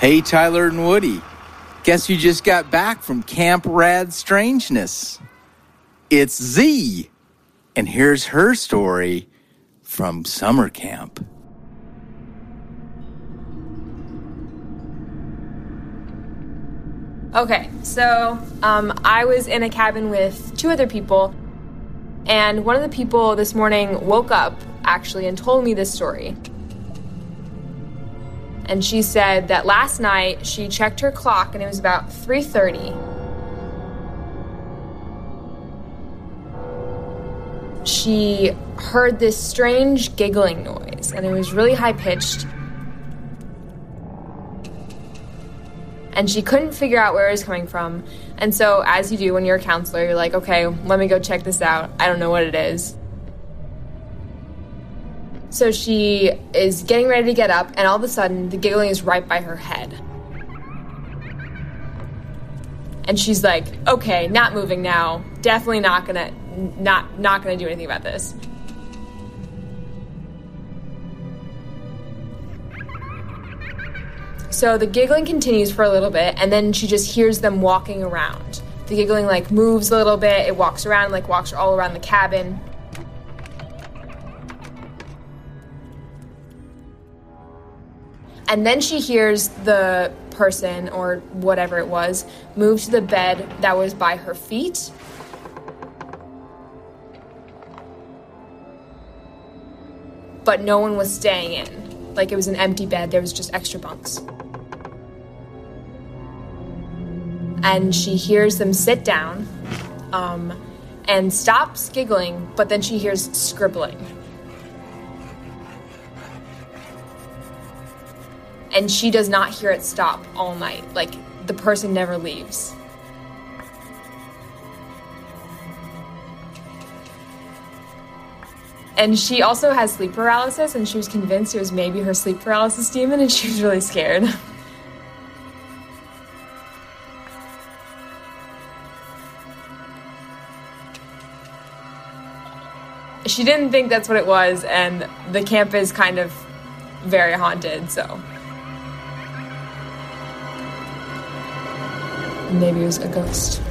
Hey, Tyler and Woody. Guess you just got back from Camp Rad Strangeness. It's Z. And here's her story from summer camp. Okay, so um, I was in a cabin with two other people, and one of the people this morning woke up actually and told me this story. And she said that last night she checked her clock and it was about 3:30. She heard this strange giggling noise and it was really high pitched. and she couldn't figure out where it was coming from. And so, as you do when you're a counselor, you're like, okay, let me go check this out. I don't know what it is. So she is getting ready to get up, and all of a sudden, the giggling is right by her head. And she's like, okay, not moving now. Definitely not gonna, not, not gonna do anything about this. So the giggling continues for a little bit, and then she just hears them walking around. The giggling like moves a little bit, it walks around, like walks all around the cabin. And then she hears the person or whatever it was move to the bed that was by her feet. But no one was staying in. Like it was an empty bed, there was just extra bunks. and she hears them sit down um, and stops giggling, but then she hears scribbling. And she does not hear it stop all night. Like the person never leaves. And she also has sleep paralysis, and she was convinced it was maybe her sleep paralysis demon, and she was really scared. she didn't think that's what it was, and the camp is kind of very haunted, so. Maybe it was a ghost.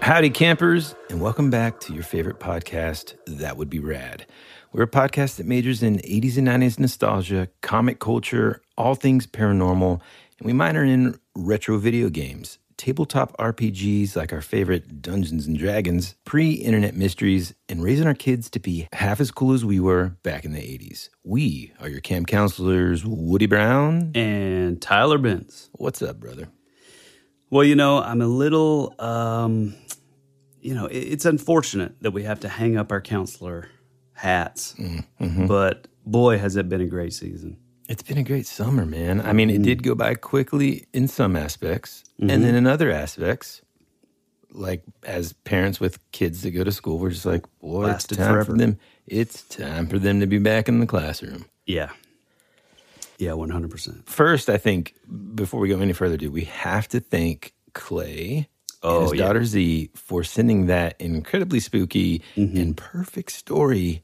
Howdy, campers, and welcome back to your favorite podcast, That Would Be Rad. We're a podcast that majors in 80s and 90s nostalgia, comic culture, all things paranormal, and we minor in retro video games, tabletop RPGs like our favorite Dungeons and Dragons, pre internet mysteries, and raising our kids to be half as cool as we were back in the 80s. We are your camp counselors, Woody Brown and Tyler Benz. What's up, brother? Well, you know, I'm a little um, you know, it's unfortunate that we have to hang up our counselor hats, mm-hmm. but boy, has it been a great season. It's been a great summer, man. I mean, it did go by quickly in some aspects, mm-hmm. and then in other aspects, like as parents with kids that go to school, we're just like, boy, Lasted it's time forever. for them. It's time for them to be back in the classroom. Yeah. Yeah, 100%. First, I think before we go any further, do we have to thank Clay oh, and his yeah. daughter Z for sending that incredibly spooky mm-hmm. and perfect story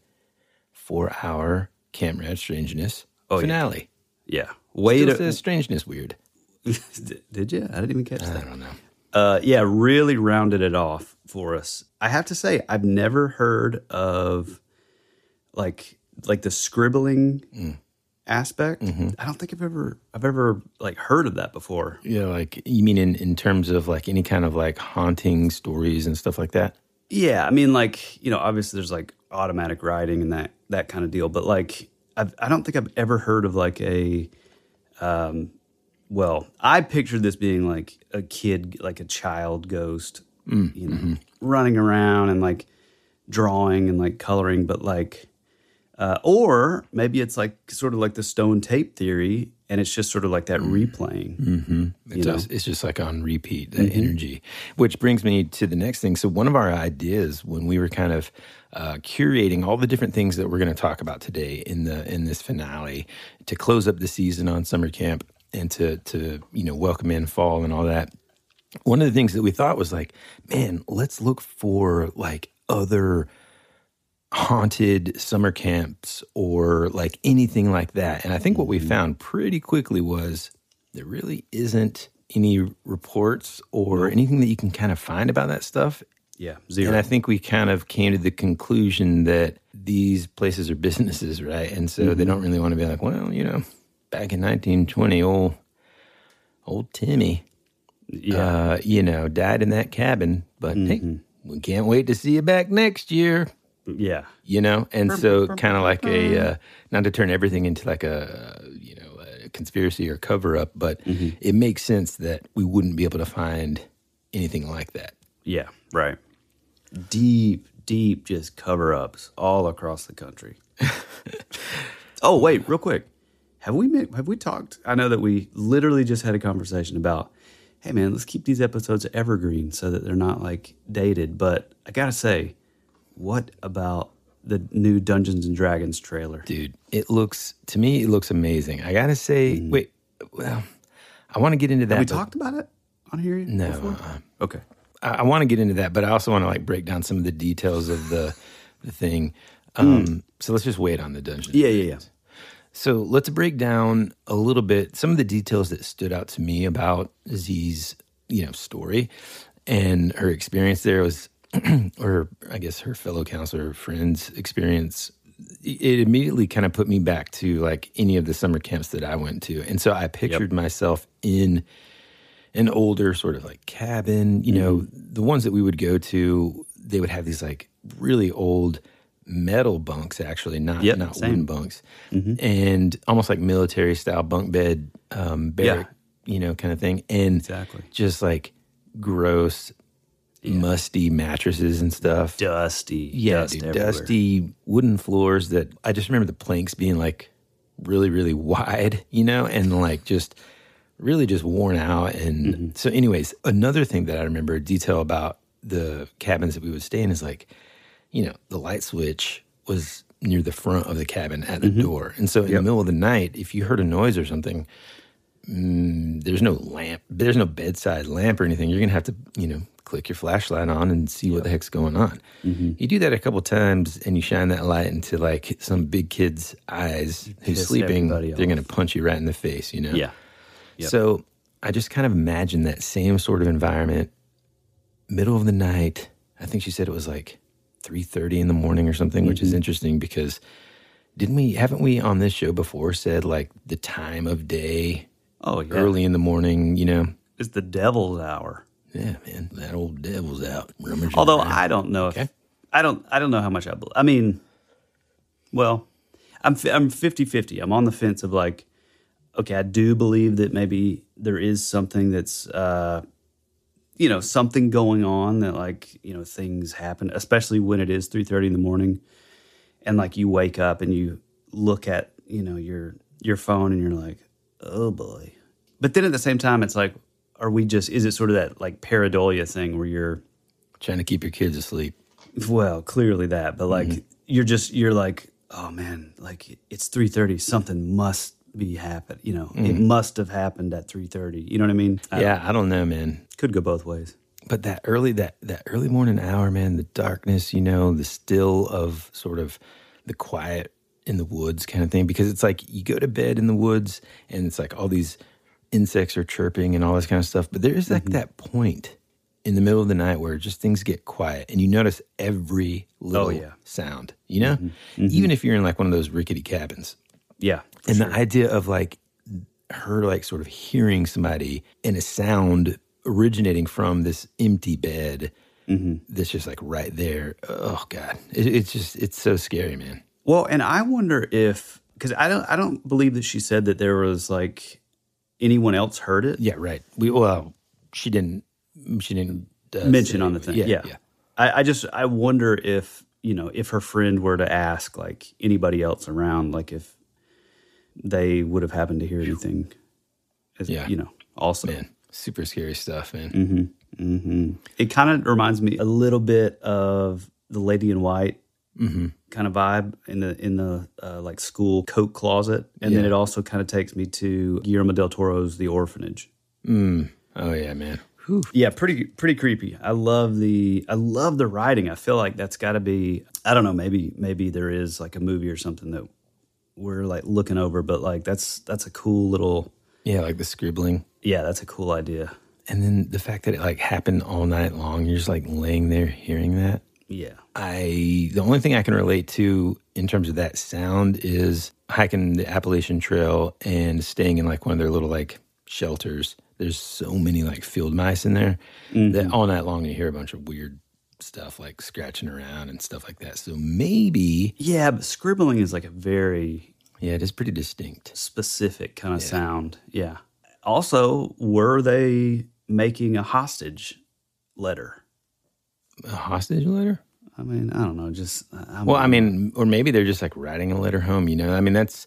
for our Camp Rad Strangeness oh, finale. Yeah. yeah. Way Still to says strangeness weird. Did you? I didn't even catch that. I don't know. Uh, yeah, really rounded it off for us. I have to say, I've never heard of like like the scribbling mm aspect. Mm-hmm. I don't think I've ever I've ever like heard of that before. Yeah, like you mean in in terms of like any kind of like haunting stories and stuff like that. Yeah, I mean like you know obviously there's like automatic writing and that that kind of deal, but like I've, I don't think I've ever heard of like a um well I pictured this being like a kid like a child ghost, mm, you know, mm-hmm. running around and like drawing and like coloring, but like uh, or maybe it's like sort of like the stone tape theory, and it's just sort of like that replaying. It You know? does. It's just like on repeat, that energy. Which brings me to the next thing. So, one of our ideas when we were kind of uh, curating all the different things that we're going to talk about today in the in this finale to close up the season on summer camp and to to you know welcome in fall and all that. One of the things that we thought was like, man, let's look for like other haunted summer camps or like anything like that. And I think what we mm-hmm. found pretty quickly was there really isn't any reports or anything that you can kind of find about that stuff. Yeah, zero. And I think we kind of came to the conclusion that these places are businesses, right? And so they mm-hmm. don't really want to be like, well, you know, back in 1920, old old Timmy, yeah, uh, you know, died in that cabin. But hey, mm-hmm. we can't wait to see you back next year yeah, you know and so kind of like a uh, not to turn everything into like a uh, you know a conspiracy or cover up but mm-hmm. it makes sense that we wouldn't be able to find anything like that yeah, right. Deep, deep, just cover ups all across the country. oh, wait, real quick. Have we ma- have we talked? I know that we literally just had a conversation about, hey man, let's keep these episodes evergreen so that they're not like dated. But I gotta say, what about the new Dungeons and Dragons trailer? dude it looks to me it looks amazing i gotta say mm. wait well i want to get into that Have we talked about it on here? no uh-uh. Okay. I, I want to get into that, but I also want to like break down some of the details of the the thing. Um, mm. So let's just wait on the Dungeons. Yeah, yeah, yeah. So let's break down a little bit some of the details that stood out to me about Z's, you know, story and her experience there was, or I guess her fellow counselor friend's experience. It immediately kind of put me back to like any of the summer camps that I went to, and so I pictured myself in an older sort of like cabin. You know, Mm-hmm. the ones that we would go to, they would have these like really old metal bunks, actually, not Yep, not same. Mm-hmm. wooden bunks, and almost like military style bunk bed, um, barrack, you know, kind of thing, and Exactly. just like gross, musty mattresses and stuff. Dusty. Yeah, dust dude, dusty wooden floors that I just remember the planks being like really, really wide, you know, and like just really just worn out. And Mm-hmm. so, anyways, another thing that I remember a detail about the cabins that we would stay in is like, you know, the light switch was near the front of the cabin at the Mm-hmm. door. And so, in the middle of the night, if you heard a noise or something, mm, there's no lamp, there's no bedside lamp or anything. You're gonna have to, you know, click your flashlight on and see what the heck's going on. Mm-hmm. You do that a couple times, and you shine that light into like some big kid's eyes who's sleeping. They're gonna punch you right in the face. You know. Yeah. Yep. So I just kind of imagine that same sort of environment, middle of the night. I think she said it was like three thirty in the morning or something, which Mm-hmm. is interesting because didn't we haven't we on this show before said like the time of day Oh, yeah. early in the morning? You know. It's the devil's hour. Yeah, man, that old devil's out. rummaging Although around. I don't know if Okay. I don't I don't know how much I believe. I mean, well, I'm I'm 50-50. I'm on the fence of like okay, I do believe that maybe there is something that's uh you know, something going on that like, you know, things happen, especially when it is 3:30 in the morning and like you wake up and you look at, you know, your your phone and you're like, "Oh boy." But then at the same time it's like are we just is it sort of that like pareidolia thing where you're trying to keep your kids asleep. well, clearly that, but like mm-hmm. you're just you're like, oh man, like it's three thirty. Something must be happen. You know, it mm-hmm. must have happened at three thirty. You know what I mean? I- yeah, I don't know, man. could go both ways. But that early that that early morning hour, man, the darkness, you know, the still of sort of the quiet in the woods kind of thing. Because it's like you go to bed in the woods and it's like all these insects are chirping and all this kind of stuff. But there is like mm-hmm. that point in the middle of the night where just things get quiet and you notice every oh, little yeah. sound, you know? Mm-hmm. Mm-hmm. Even if you're in like one of those rickety cabins. Yeah, and the idea of like her like sort of hearing somebody in a sound originating from this empty bed that's just like right there oh god it, it's just it's so scary man Well, and I wonder if because I don't I don't believe that she said that there was like anyone else heard it. yeah right we well she didn't she didn't uh, mention on the thing. Yeah, yeah I, I just I wonder if you know if her friend were to ask like anybody else around, like if they would have happened to hear anything. As, Yeah. you know. Also, Man, super scary stuff, man. it kind of reminds me a little bit of the Lady in White Mm-hmm. Kind of vibe in the in the uh, like school coat closet, and then it also kind of takes me to Guillermo del Toro's The Orphanage. Oh yeah, man. Whew. Yeah, pretty pretty creepy. I love the I love the writing. I feel like that's got to be I don't know, maybe maybe there is like a movie or something that we're like looking over, but like that's that's a cool little Yeah, like the scribbling. yeah, that's a cool idea. And then the fact that it like happened all night long, you're just like laying there hearing that. Yeah. I the only thing I can relate to in terms of that sound is hiking the Appalachian Trail and staying in like one of their little like shelters. There's so many like field mice in there that mm-hmm. all night long you hear a bunch of weird stuff like scratching around and stuff like that. So maybe Yeah, but scribbling is like a very yeah, it is pretty distinct. specific kind of sound. Yeah. Also, were they making a hostage letter? A hostage letter? I mean, I don't know. Just uh, I'm, Well, I mean, or maybe they're just like writing a letter home. You know, I mean, that's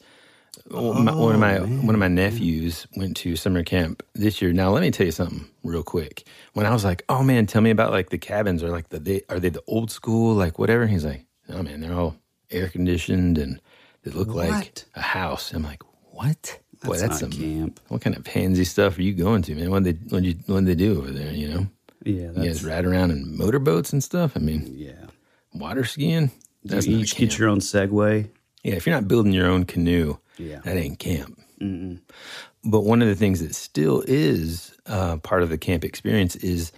my, one of oh, my one of my nephews went to summer camp this year. Now, let me tell you something real quick. When I was like, "Oh man, tell me about like the cabins or like the they, are they the old school like whatever?" He's like, "No man, they're all air conditioned and they look like a house." I'm like, "What? Boy, That's that's not some camp. What kind of pansy stuff are you going to, man? What they what you what they do over there? You know, yeah, you that's guys ride around in motorboats and stuff. I mean, yeah. water skiing. That's you each get your own Segway. Yeah, if you're not building your own canoe, Yeah. that ain't camp. But one of the things that still is uh, part of the camp experience is,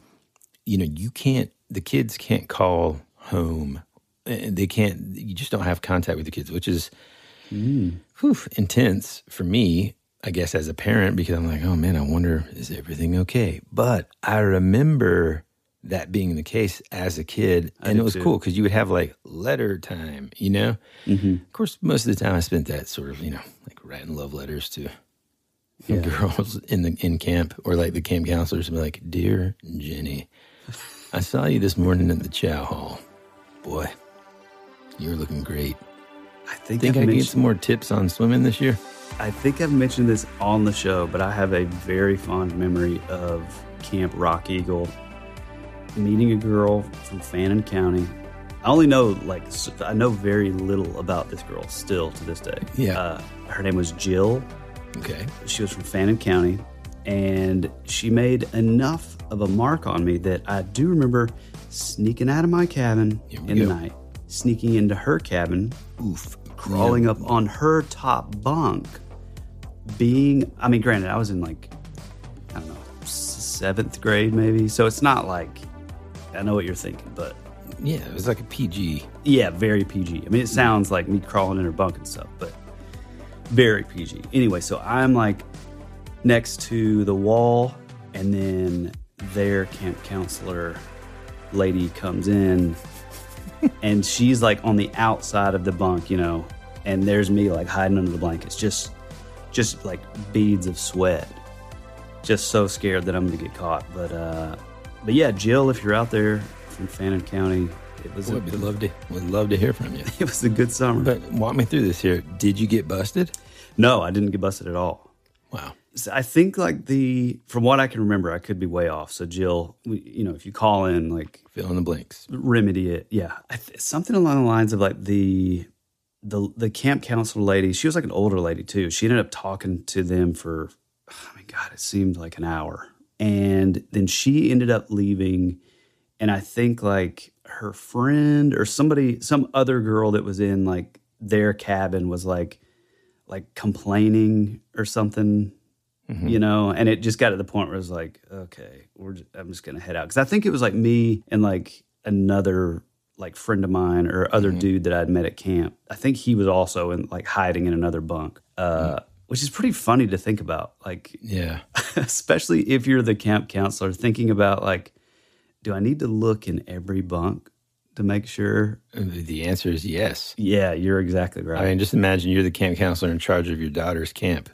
you know, you can't, the kids can't call home. Eh, eh, they can't, you just don't have contact with the kids, which is mm. whew, intense for me, I guess, as a parent, because I'm like, oh man, I wonder, is everything okay? But I remember that being the case as a kid. and it was too. cool because you would have like letter time, you know? Mm-hmm. Of course, most of the time I spent that sort of, you know, like writing love letters to girls in the in camp or like the camp counselors would be like, Dear Jenny, I saw you this morning at the chow hall. Boy, you're looking great. I think, Think I've I can get some more tips on swimming this year? I think I've mentioned this on the show, but I have a very fond memory of Camp Rock Eagle meeting a girl from Fannin County. I only know like I know very little about this girl still to this day. Yeah. uh, her name was Jill. Okay. She was from Fannin County, and she made enough of a mark on me that I do remember sneaking out of my cabin in the night, sneaking into her cabin, Oof. crawling up on her top bunk, being, I mean, granted, I was in like, I don't know, seventh grade maybe. So it's not like, I know what you're thinking, but Yeah, it was like a PG. yeah, very PG. I mean, it mm. sounds like me crawling in her bunk and stuff, but very PG. Anyway, so I'm like next to the wall, and then their camp counselor lady comes in, and she's like on the outside of the bunk, you know, and there's me like hiding under the blankets, just, just like beads of sweat, just so scared that I'm gonna get caught. But, uh, but yeah, Jill, if you're out there from Fannin County, it was would love to would love to hear from you. it was a good summer. But walk me through this here. Did you get busted? no, I didn't get busted at all. Wow. So I think like the from what I can remember, I could be way off. So Jill, we, you know, if you call in, like Fill in the blanks. remedy it, yeah, I th- something along the lines of like the the the camp counselor lady. She was like an older lady too. She ended up talking to them for, oh I mean, God, it seemed like an hour, and then she ended up leaving. And I think like her friend or somebody, some other girl that was in like their cabin was like like complaining or something, Mm-hmm. you know, and it just got to the point where it was like, okay, we're just, I'm just gonna head out because I think it was like me and like another like friend of mine or other mm-hmm. dude that I'd met at camp. I think he was also in like hiding in another bunk, uh, mm-hmm. which is pretty funny to think about. Like, Yeah. especially if you're the camp counselor, thinking about like, do I need to look in every bunk to make sure? Uh, the answer is yes. Yeah, you're exactly right. I mean, just imagine you're the camp counselor in charge of your daughter's camp.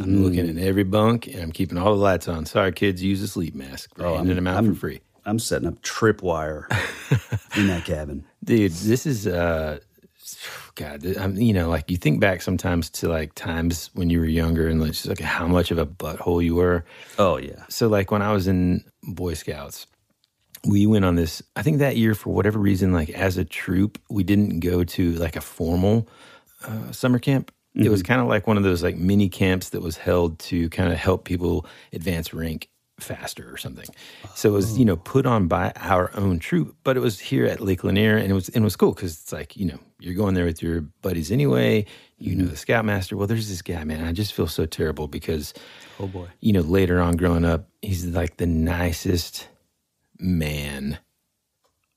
I'm looking in every bunk and I'm keeping all the lights on. Sorry, kids, use a sleep mask. We're Oh, handing I'm- them out I'm- for free. I'm setting up tripwire in that cabin. Dude, this is uh, God, I'm, you know, like you think back sometimes to like times when you were younger and like just like how much of a butthole you were. Oh yeah. So like when I was in Boy Scouts, we went on this. I think that year for whatever reason, like as a troop, we didn't go to like a formal uh, summer camp. It was mm-hmm. kind of like one of those like mini camps that was held to kind of help people advance rank faster or something. So it was you know oh. put on by our own troop, but it was here at Lake Lanier, and it was and it was cool because it's like you know you're going there with your buddies anyway. You know mm-hmm. the scoutmaster. Well, there's this guy, man. I just feel so terrible because Oh boy. you know, later on growing up, he's like the nicest man.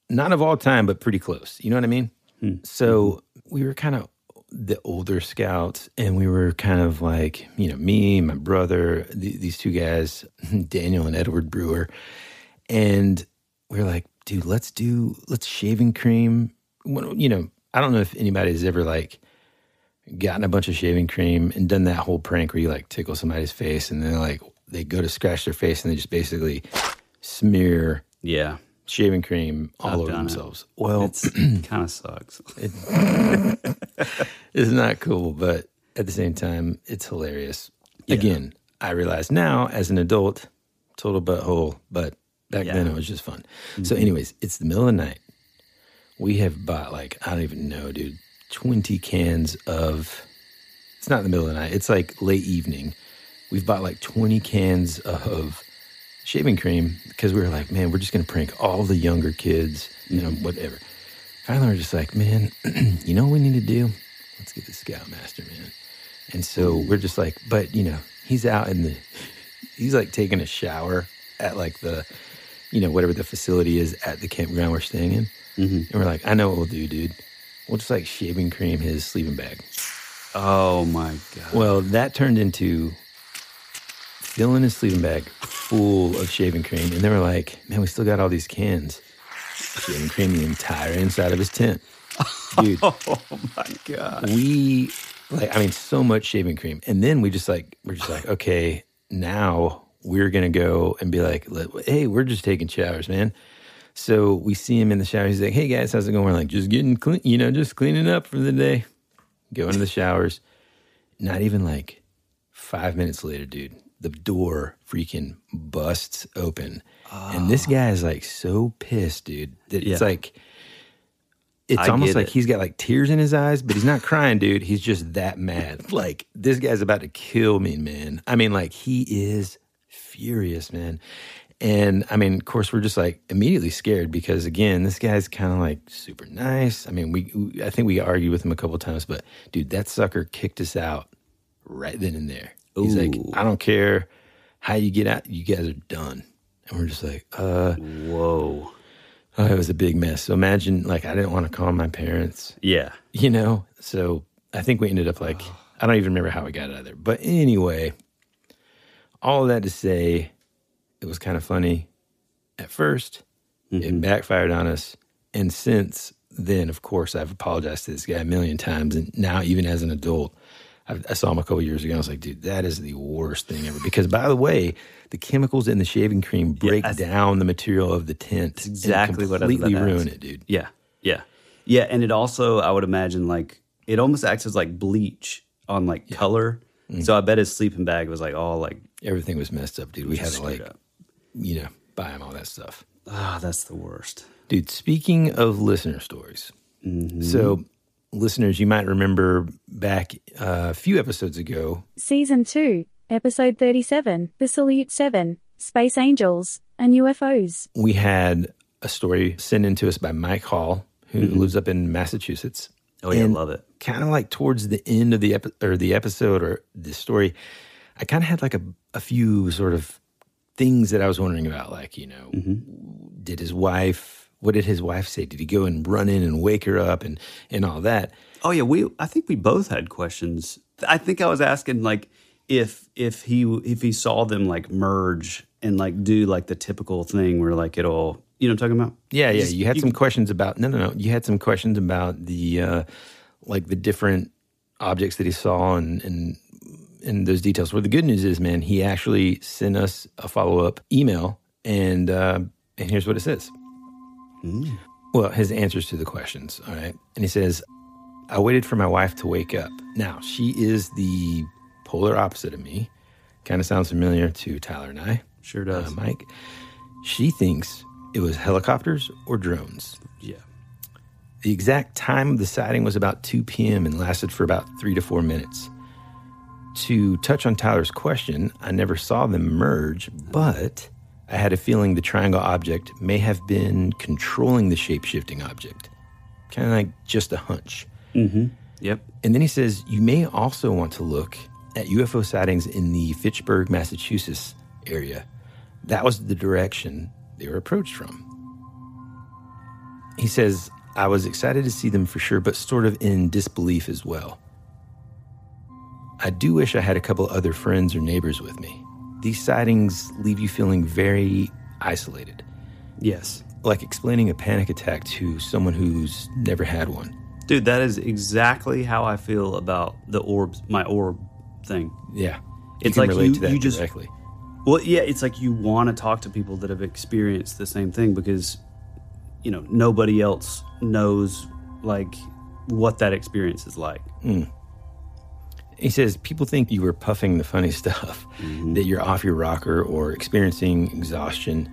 Not of all time, but pretty close. You know what I mean? Hmm. So mm-hmm. we were kind of the older scouts, and we were kind of like, you know, me, my brother, th- these two guys, Daniel and Edward Brewer. And we were like, dude, let's do, let's shaving cream. You know, I don't know if anybody's ever like, gotten a bunch of shaving cream and done that whole prank where you like tickle somebody's face and then like they go to scratch their face and they just basically smear Yeah. Shaving cream all I've over done it. themselves. Well, It's kind of sucks. it's not cool, but at the same time, it's hilarious. Again, I realize now as an adult, total butthole, but back Yeah. Mm-hmm. then it was just fun. So, anyways, it's the middle of the night. We have bought like, I don't even know, dude, 20 cans of, it's not the middle of the night, it's like late evening. We've bought like 20 cans of shaving cream because we were like, man, we're just going to prank all the younger kids, you know, whatever. Finally, we're just like, man, you know what we need to do? Let's get the Scoutmaster, man. And so we're just like, but you know, he's out in the, he's like taking a shower at like the, you know, whatever the facility is at the campground we're staying in. Mm-hmm. And we're like, I know what we'll do, dude. We'll just like shaving cream his sleeping bag. Oh my god. Well, that turned into filling his sleeping bag full of shaving cream. And they were like, man, we still got all these cans. Shaving cream the entire inside of his tent. Dude, Oh my god. we like, I mean, so much shaving cream. And then we just like, we're just like, okay, now we're going to go and be like, hey, we're just taking showers, man. So we see him in the shower. He's like, hey guys, how's it going? We're like, just getting clean, you know, just cleaning up for the day. Go into the showers. Not even like five minutes later, dude, the door freaking busts open. And this ah. guy is like so pissed, dude, that Yeah. it's like, it's I almost like it. he's got like tears in his eyes, but he's not crying, dude. He's just that mad. Like, this guy's about to kill me, man. I mean, like, he is furious, man. And I mean, of course, we're just like immediately scared because again, this guy's kind of like super nice. I mean, we, we I think we argued with him a couple times, but dude, that sucker kicked us out right then and there. He's like, I don't care how you get out, you guys are done. And we're just like, uh, Whoa. oh, it was a big mess. So imagine, like, I didn't want to call my parents Yeah. you know so i think we ended up like i don't even remember how we got out of there but anyway all of that to say it was kind of funny at 1st it backfired on us and since then of course i've apologized to this guy a million times and now even as an adult I, I saw him a couple years ago. I was like, dude, that is the worst thing ever. Because by the way, the chemicals in the shaving cream break th- down the material of the tent. and exactly what I completely ruin it, dude. Yeah. Yeah. Yeah. And it also, I would imagine, like, it almost acts as like bleach on like color. Mm. So I bet his sleeping bag was like all like, Everything was messed up, dude. We had to like up. you know, buy him all that stuff. Ah, that's the worst. Dude, speaking of listener stories, so listeners, you might remember back uh, a few episodes ago, Season 2, Episode 37 The Salyut 7 Space Angels and UFOs. we had a story sent in to us by Mike Hall, who lives up in Massachusetts. Oh, yeah, And love it. Kind of like towards the end of the epi- or the episode or the story, I kind of had like a, a few sort of things that I was wondering about, like you know, did his wife? What did his wife say? Did he go and run in and wake her up and and all that? Oh yeah, we. I think we both had questions. I think I was asking like if if he if he saw them like merge and like do like the typical thing where like it'll you know what I'm talking about? Yeah, yeah. You had some questions about no, no, no. You had some questions about the uh, like the different objects that he saw and and and those details. Well, the good news is, man, he actually sent us a follow up email, and uh, and here's what it says. Well, his answers to the questions. All right, and he says, I waited for my wife to wake up. Now, she is the polar opposite of me. Kind of sounds familiar to Tyler and I. Sure does. Uh, Mike. She thinks it was helicopters or drones. yeah. The exact time of the sighting was about 2 p.m. and lasted for about three to four minutes. To touch on Tyler's question, I never saw them merge, but I had a feeling the triangle object may have been controlling the shape shifting object. Kind of like just a hunch. Mm-hmm. Yep. And then he says, you may also want to look at UFO sightings in the Fitchburg, Massachusetts area. That was the direction they were approached from. He says, I was excited to see them for sure, but sort of in disbelief as well. I do wish I had a couple other friends or neighbors with me. These sightings leave you feeling very isolated, Yes. like explaining a panic attack to someone who's never had one. Dude, that is exactly how I feel about the orbs, my orb thing. Yeah. It's like relate you- to that you just- directly. Well, yeah, it's like you want to talk to people that have experienced the same thing because, you know, nobody else knows like what that experience is like. Hmm. He says people think you were puffing the funny stuff, that you're off your rocker or experiencing exhaustion.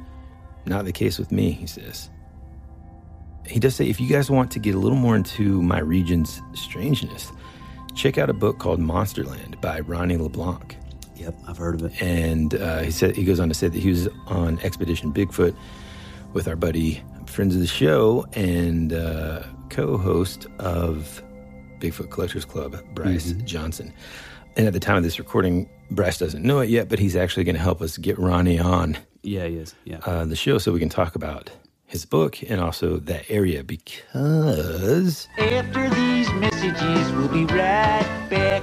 Not the case with me, he says. He does say if you guys want to get a little more into my region's strangeness, check out a book called Monsterland by Ronnie LeBlanc. Yep, I've heard of it. And uh, he said he goes on to say that he was on Expedition Bigfoot with our buddy, friends of the show, and uh, co-host of Bigfoot Collectors Club, Bryce Johnson. And at the time of this recording, Bryce doesn't know it yet, but he's actually going to help us get Ronnie on Yeah, he is. Yeah. uh, the show so we can talk about his book and also that area because After these messages, we'll be right back.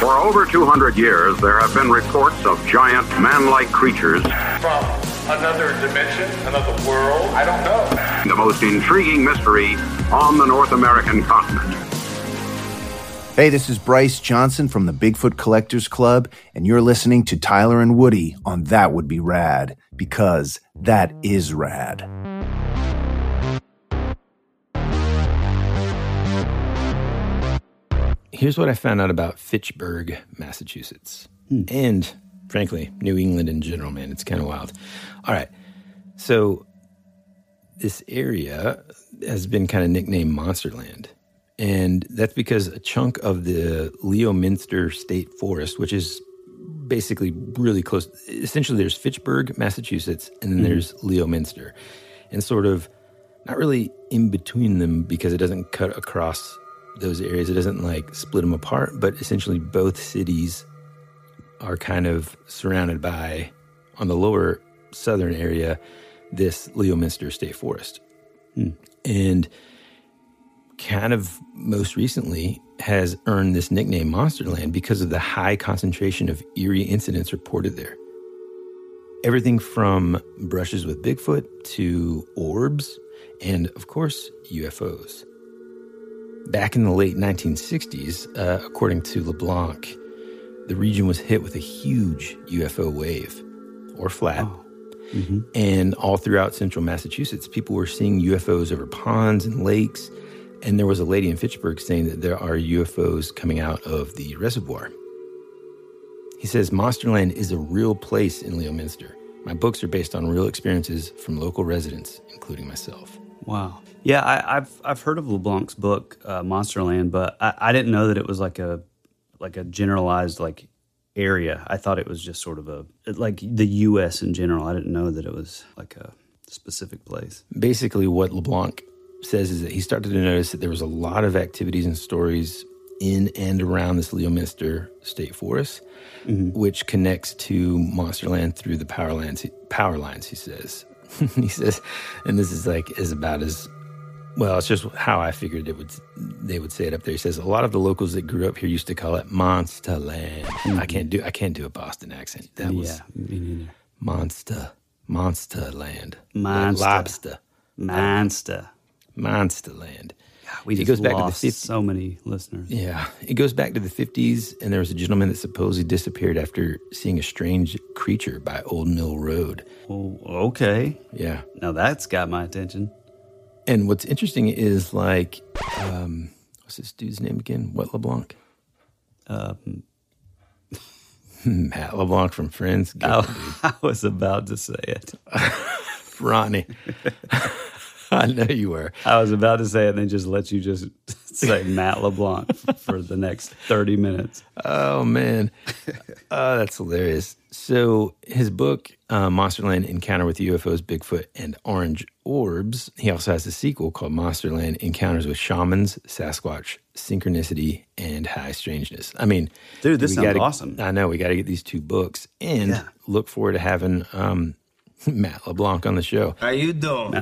For over 200 years, there have been reports of giant man-like creatures. From another dimension, another world, I don't know. The most intriguing mystery on the North American continent. Hey, this is Bryce Johnson from the Bigfoot Collectors Club, and you're listening to Tyler and Woody on That Would Be Rad, because that is rad. Here's what I found out about Fitchburg, Massachusetts, and frankly, New England in general, man. It's kind of wild. All right. So, this area has been kind of nicknamed Monsterland. And that's because a chunk of the Leominster State Forest, which is basically really close, essentially, there's Fitchburg, Massachusetts, and then Mhm. there's Leominster. And sort of not really in between them because it doesn't cut across those areas. It doesn't like split them apart, but essentially both cities are kind of surrounded by, on the lower southern area, this Leominster State Forest. Hmm. And kind of most recently has earned this nickname Monsterland because of the high concentration of eerie incidents reported there. Everything from brushes with Bigfoot to orbs and, of course, UFOs. Back in the late 1960s, uh, according to LeBlanc, the region was hit with a huge UFO wave, or flat. And all throughout central Massachusetts, people were seeing UFOs over ponds and lakes. And there was a lady in Fitchburg saying that there are UFOs coming out of the reservoir. He says Monsterland is a real place in Leominster. My books are based on real experiences from local residents, including myself. Wow. Yeah, I, I've I've heard of LeBlanc's book, uh, Monsterland, but I, I didn't know that it was like a like a generalized like area. I thought it was just sort of a like the U.S. in general. I didn't know that it was like a specific place. Basically, what LeBlanc says is that he started to notice that there was a lot of activities and stories in and around this Leominster State Forest, which connects to Monsterland through the power lines. Power lines, he says. he says, and this is like is about as well. It's just how I figured it would. They would say it up there. He says a lot of the locals that grew up here used to call it Monsterland. I can't do. I can't do a Boston accent. That was yeah. Monster, Monsterland, Monster. lobster, Monster, Monsterland. We It goes back to the lost 50 so many listeners. Yeah, it goes back to the 50s, and there was a gentleman that supposedly disappeared after seeing a strange creature by Old Mill Road. Oh, okay. Yeah. Now that's got my attention. And what's interesting is like, um, what's this dude's name again? What LeBlanc? Um, Matt LeBlanc from Friends. Good I. I was about to say it. Ronnie. I know you were. I was about to say it and then just let you just say Matt LeBlanc for the next 30 minutes. Oh man, oh, that's hilarious. So his book, uh, Monsterland: Encounter with UFOs, Bigfoot, and Orange Orbs. He also has a sequel called Monsterland: Encounters with Shamans, Sasquatch, Synchronicity, and High Strangeness. I mean, Dude, this we sounds gotta- awesome. I know we got to get these two books and Yeah. look forward to having um, Matt LeBlanc on the show. How you doing?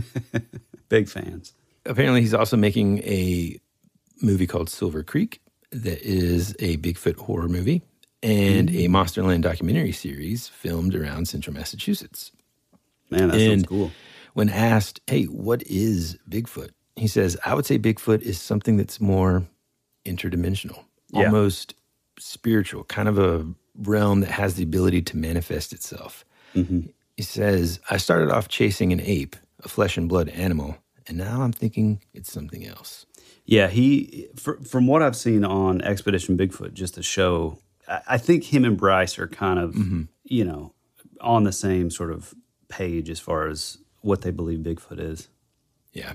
Big fans. Apparently, he's also making a movie called Silver Creek that is a Bigfoot horror movie and a mm. Monsterland documentary series filmed around central Massachusetts. Man, that sounds cool. When asked, hey, what is Bigfoot? He says, I would say Bigfoot is something that's more interdimensional, Yeah. almost spiritual, kind of a realm that has the ability to manifest itself. Mm-hmm. He says, I started off chasing an ape, a flesh and blood animal, and now I'm thinking it's something else. Yeah, he fr from what I've seen on Expedition Bigfoot, just the show, I, I think him and Bryce are kind of, you know, on the same sort of page as far as what they believe Bigfoot is. Yeah.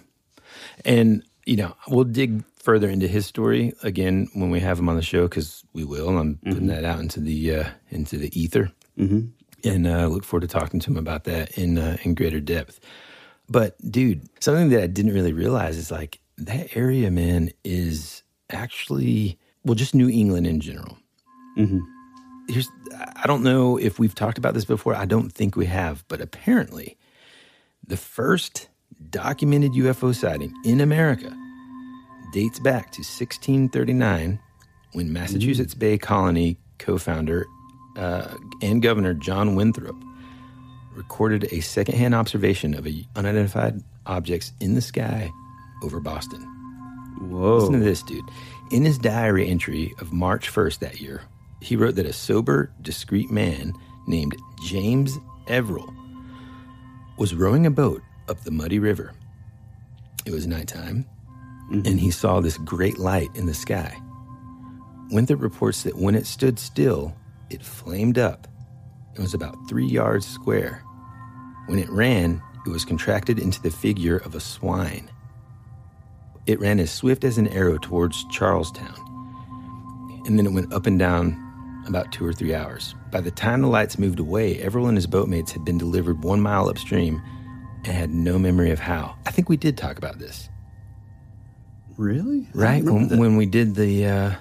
And, you know, we'll dig further into his story again when we have him on the show because we will. I'm putting Mhm. that out into the uh, into the ether. Mhm. And uh, look forward to talking to him about that in uh, in greater depth. But dude, something that I didn't really realize is like that area, man, is actually well, just New England in general. Mm-hmm. Here's I don't know if we've talked about this before. I don't think we have, but apparently, the first documented UFO sighting in America dates back to 1639 when Massachusetts Bay Colony co-founder uh, and governor John Winthrop recorded a secondhand observation of a unidentified objects in the sky over Boston. Whoa. Listen to this, dude. In his diary entry of March 1st that year, he wrote that a sober, discreet man named James Everill was rowing a boat up the muddy river. It was nighttime, mm-hmm. and he saw this great light in the sky. Winthrop reports that when it stood still, it flamed up and was about three yards square. When it ran, it was contracted into the figure of a swine. It ran as swift as an arrow towards Charlestown, and then it went up and down about two or three hours. By the time the lights moved away, Everell and his boatmates had been delivered one mile upstream and had no memory of how. I think we did talk about this. Really? Right? When, when we did the, uh,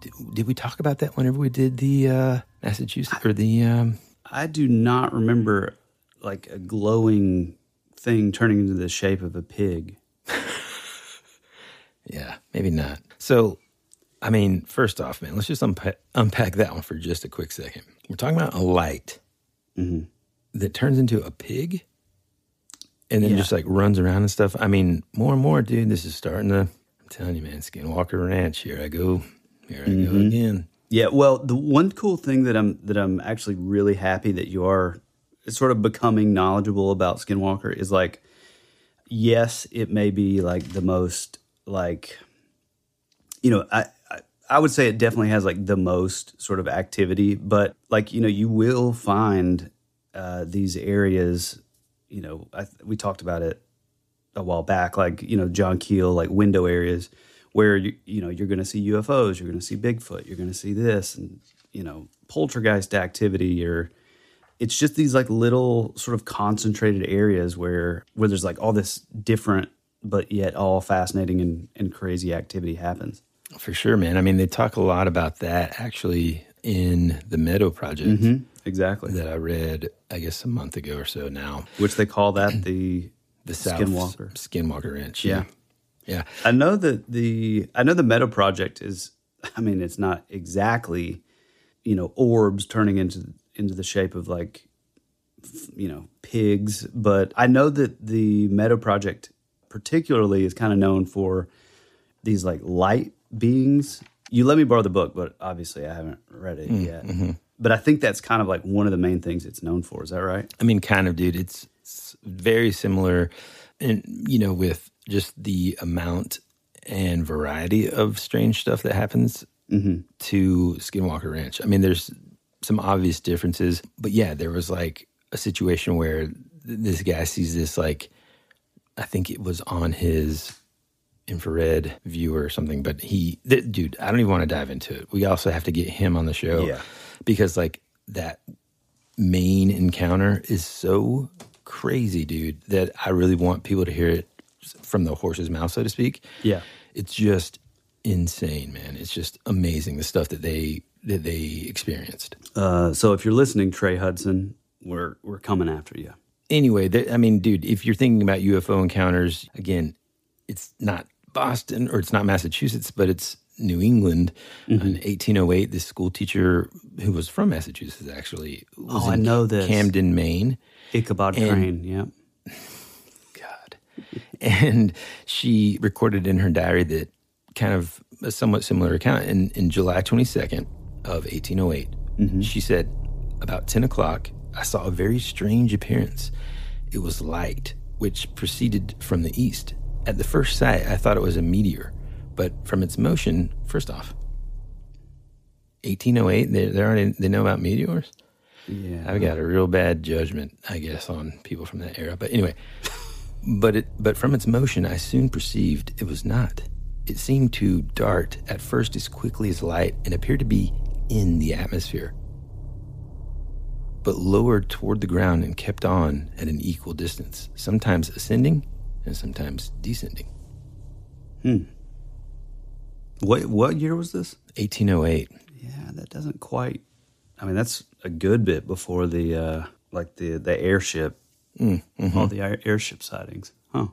did, did we talk about that whenever we did the uh, Massachusetts or the, um, I do not remember like a glowing thing turning into the shape of a pig. yeah, maybe not. So, I mean, first off, man, let's just unpack, unpack that one for just a quick second. We're talking about a light Mm-hmm. that turns into a pig and then Yeah. just like runs around and stuff. I mean, more and more, dude, this is starting to, I'm telling you, man, Skinwalker Ranch, here I go. Here I go Mhm. again. Yeah, well, the one cool thing that I'm that I'm actually really happy that you are sort of becoming knowledgeable about Skinwalker is like yes, it may be like the most like you know, I I, would say it definitely has like the most sort of activity, but like, you know, you will find uh these areas, you know, I, we talked about it a while back, like you know John Keel, like window areas where you you know you're going to see UFOs, you're going to see Bigfoot, you're going to see this, and you know poltergeist activity, or it's just these like little sort of concentrated areas where where there's like all this different but yet all fascinating and, and crazy activity happens. For sure, man. I mean, they talk a lot about that actually in the Meadow Project. Mhm, exactly. That I read, I guess, a month ago or so now. Which they call that the the South Skinwalker. Skinwalker Ranch. Yeah. Yeah. I know that the I know the Meadow Project is I mean it's not exactly you know orbs turning into into the shape of like you know pigs, but I know that the Meadow Project particularly is kind of known for these like light beings. You let me borrow the book, but obviously I haven't read it Mm, yet. mhm. But I think that's kind of like one of the main things it's known for. Is that right? I mean, kind of, dude. It's, it's very similar, and you know, with just the amount and variety of strange stuff that happens Mm-hmm. to Skinwalker Ranch. I mean, there's some obvious differences, but yeah, there was like a situation where th- this guy sees this like, I think it was on his infrared viewer or something, but he, th- dude, I don't even want to dive into it. We also have to get him on the show, Yeah. because like that main encounter is so crazy, dude, that I really want people to hear it from the horse's mouth, so to speak. Yeah. It's just insane, man. It's just amazing the stuff that they that they experienced. Uh, so if you're listening, Trey Hudson, we're we're coming after you. Anyway, th- I mean, dude, if you're thinking about UFO encounters, again, it's not Boston or it's not Massachusetts, but it's New England. Mm-hmm. In 1808, this school teacher who was from Massachusetts actually was Oh, I know this. Camden, Maine. Ichabod And- Crane. Yeah. God. and she recorded in her diary that kind of a somewhat similar account in, in july 22nd of 1808 mm-hmm. she said about 10 o'clock i saw a very strange appearance it was light which proceeded from the east at the first sight i thought it was a meteor but from its motion first off 1808 they, they already they know about meteors Yeah. I've got a real bad judgment, I guess, on people from that era. But anyway, but it but from its motion, I soon perceived it was not. It seemed to dart at first as quickly as light and appeared to be in the atmosphere, but lowered toward the ground and kept on at an equal distance, sometimes ascending and sometimes descending. Hmm. What what year was this? 1808. Yeah, that doesn't quite. I mean, that's a good bit before the uh, like the the airship, Mm, mhm. all the air, airship sightings. Huh.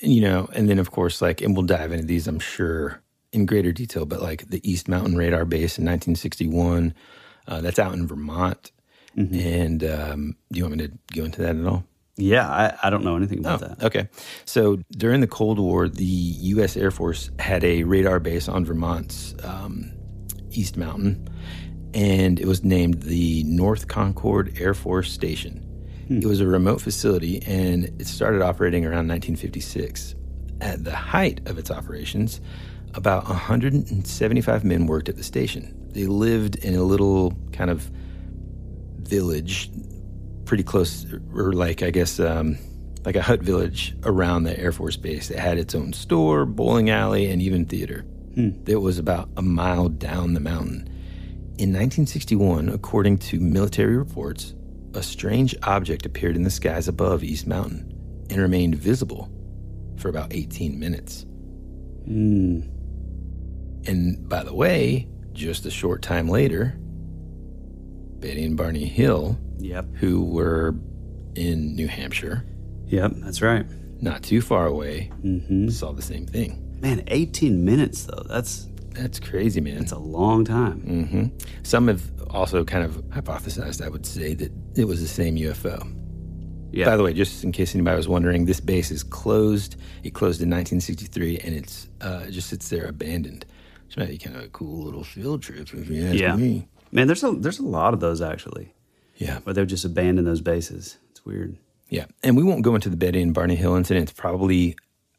you know, and then of course, like, and we'll dive into these, I'm sure, in greater detail, but like the East Mountain Radar Base in 1961, uh, that's out in Vermont. And um, do you want me to go into that at all? Yeah, I, I don't know anything about Oh, that. Okay. So during the Cold War, the U.S. Air Force had a radar base on Vermont's um, East Mountain, and it was named the North Concord Air Force Station. It was a remote facility, and it started operating around 1956. At the height of its operations, about 175 men worked at the station. They lived in a little kind of village, pretty close, or like, I guess, um, like a hut village around the Air Force Base. It had its own store, bowling alley, and even theater. It was about a mile down the mountain. In 1961, according to military reports, a strange object appeared in the skies above East Mountain and remained visible for about 18 minutes. And by the way, just a short time later, Betty and Barney Hill, Yep. who were in New Hampshire, Yep, that's right. not too far away, Mm-hmm. saw the same thing. Man, 18 minutes though. That's That's crazy, man. It's a long time. hmm Some have also kind of hypothesized, I would say, that it was the same UFO. Yeah. By the way, just in case anybody was wondering, this base is closed. It closed in 1963, and it's uh, it just sits there abandoned. Might be kind of a cool little field trip if you ask yeah. me. Man, there's a there's a lot of those actually. Yeah. Where they've just abandoned those bases. It's weird. Yeah, and we won't go into the Betty and Barney Hill incident. It's probably,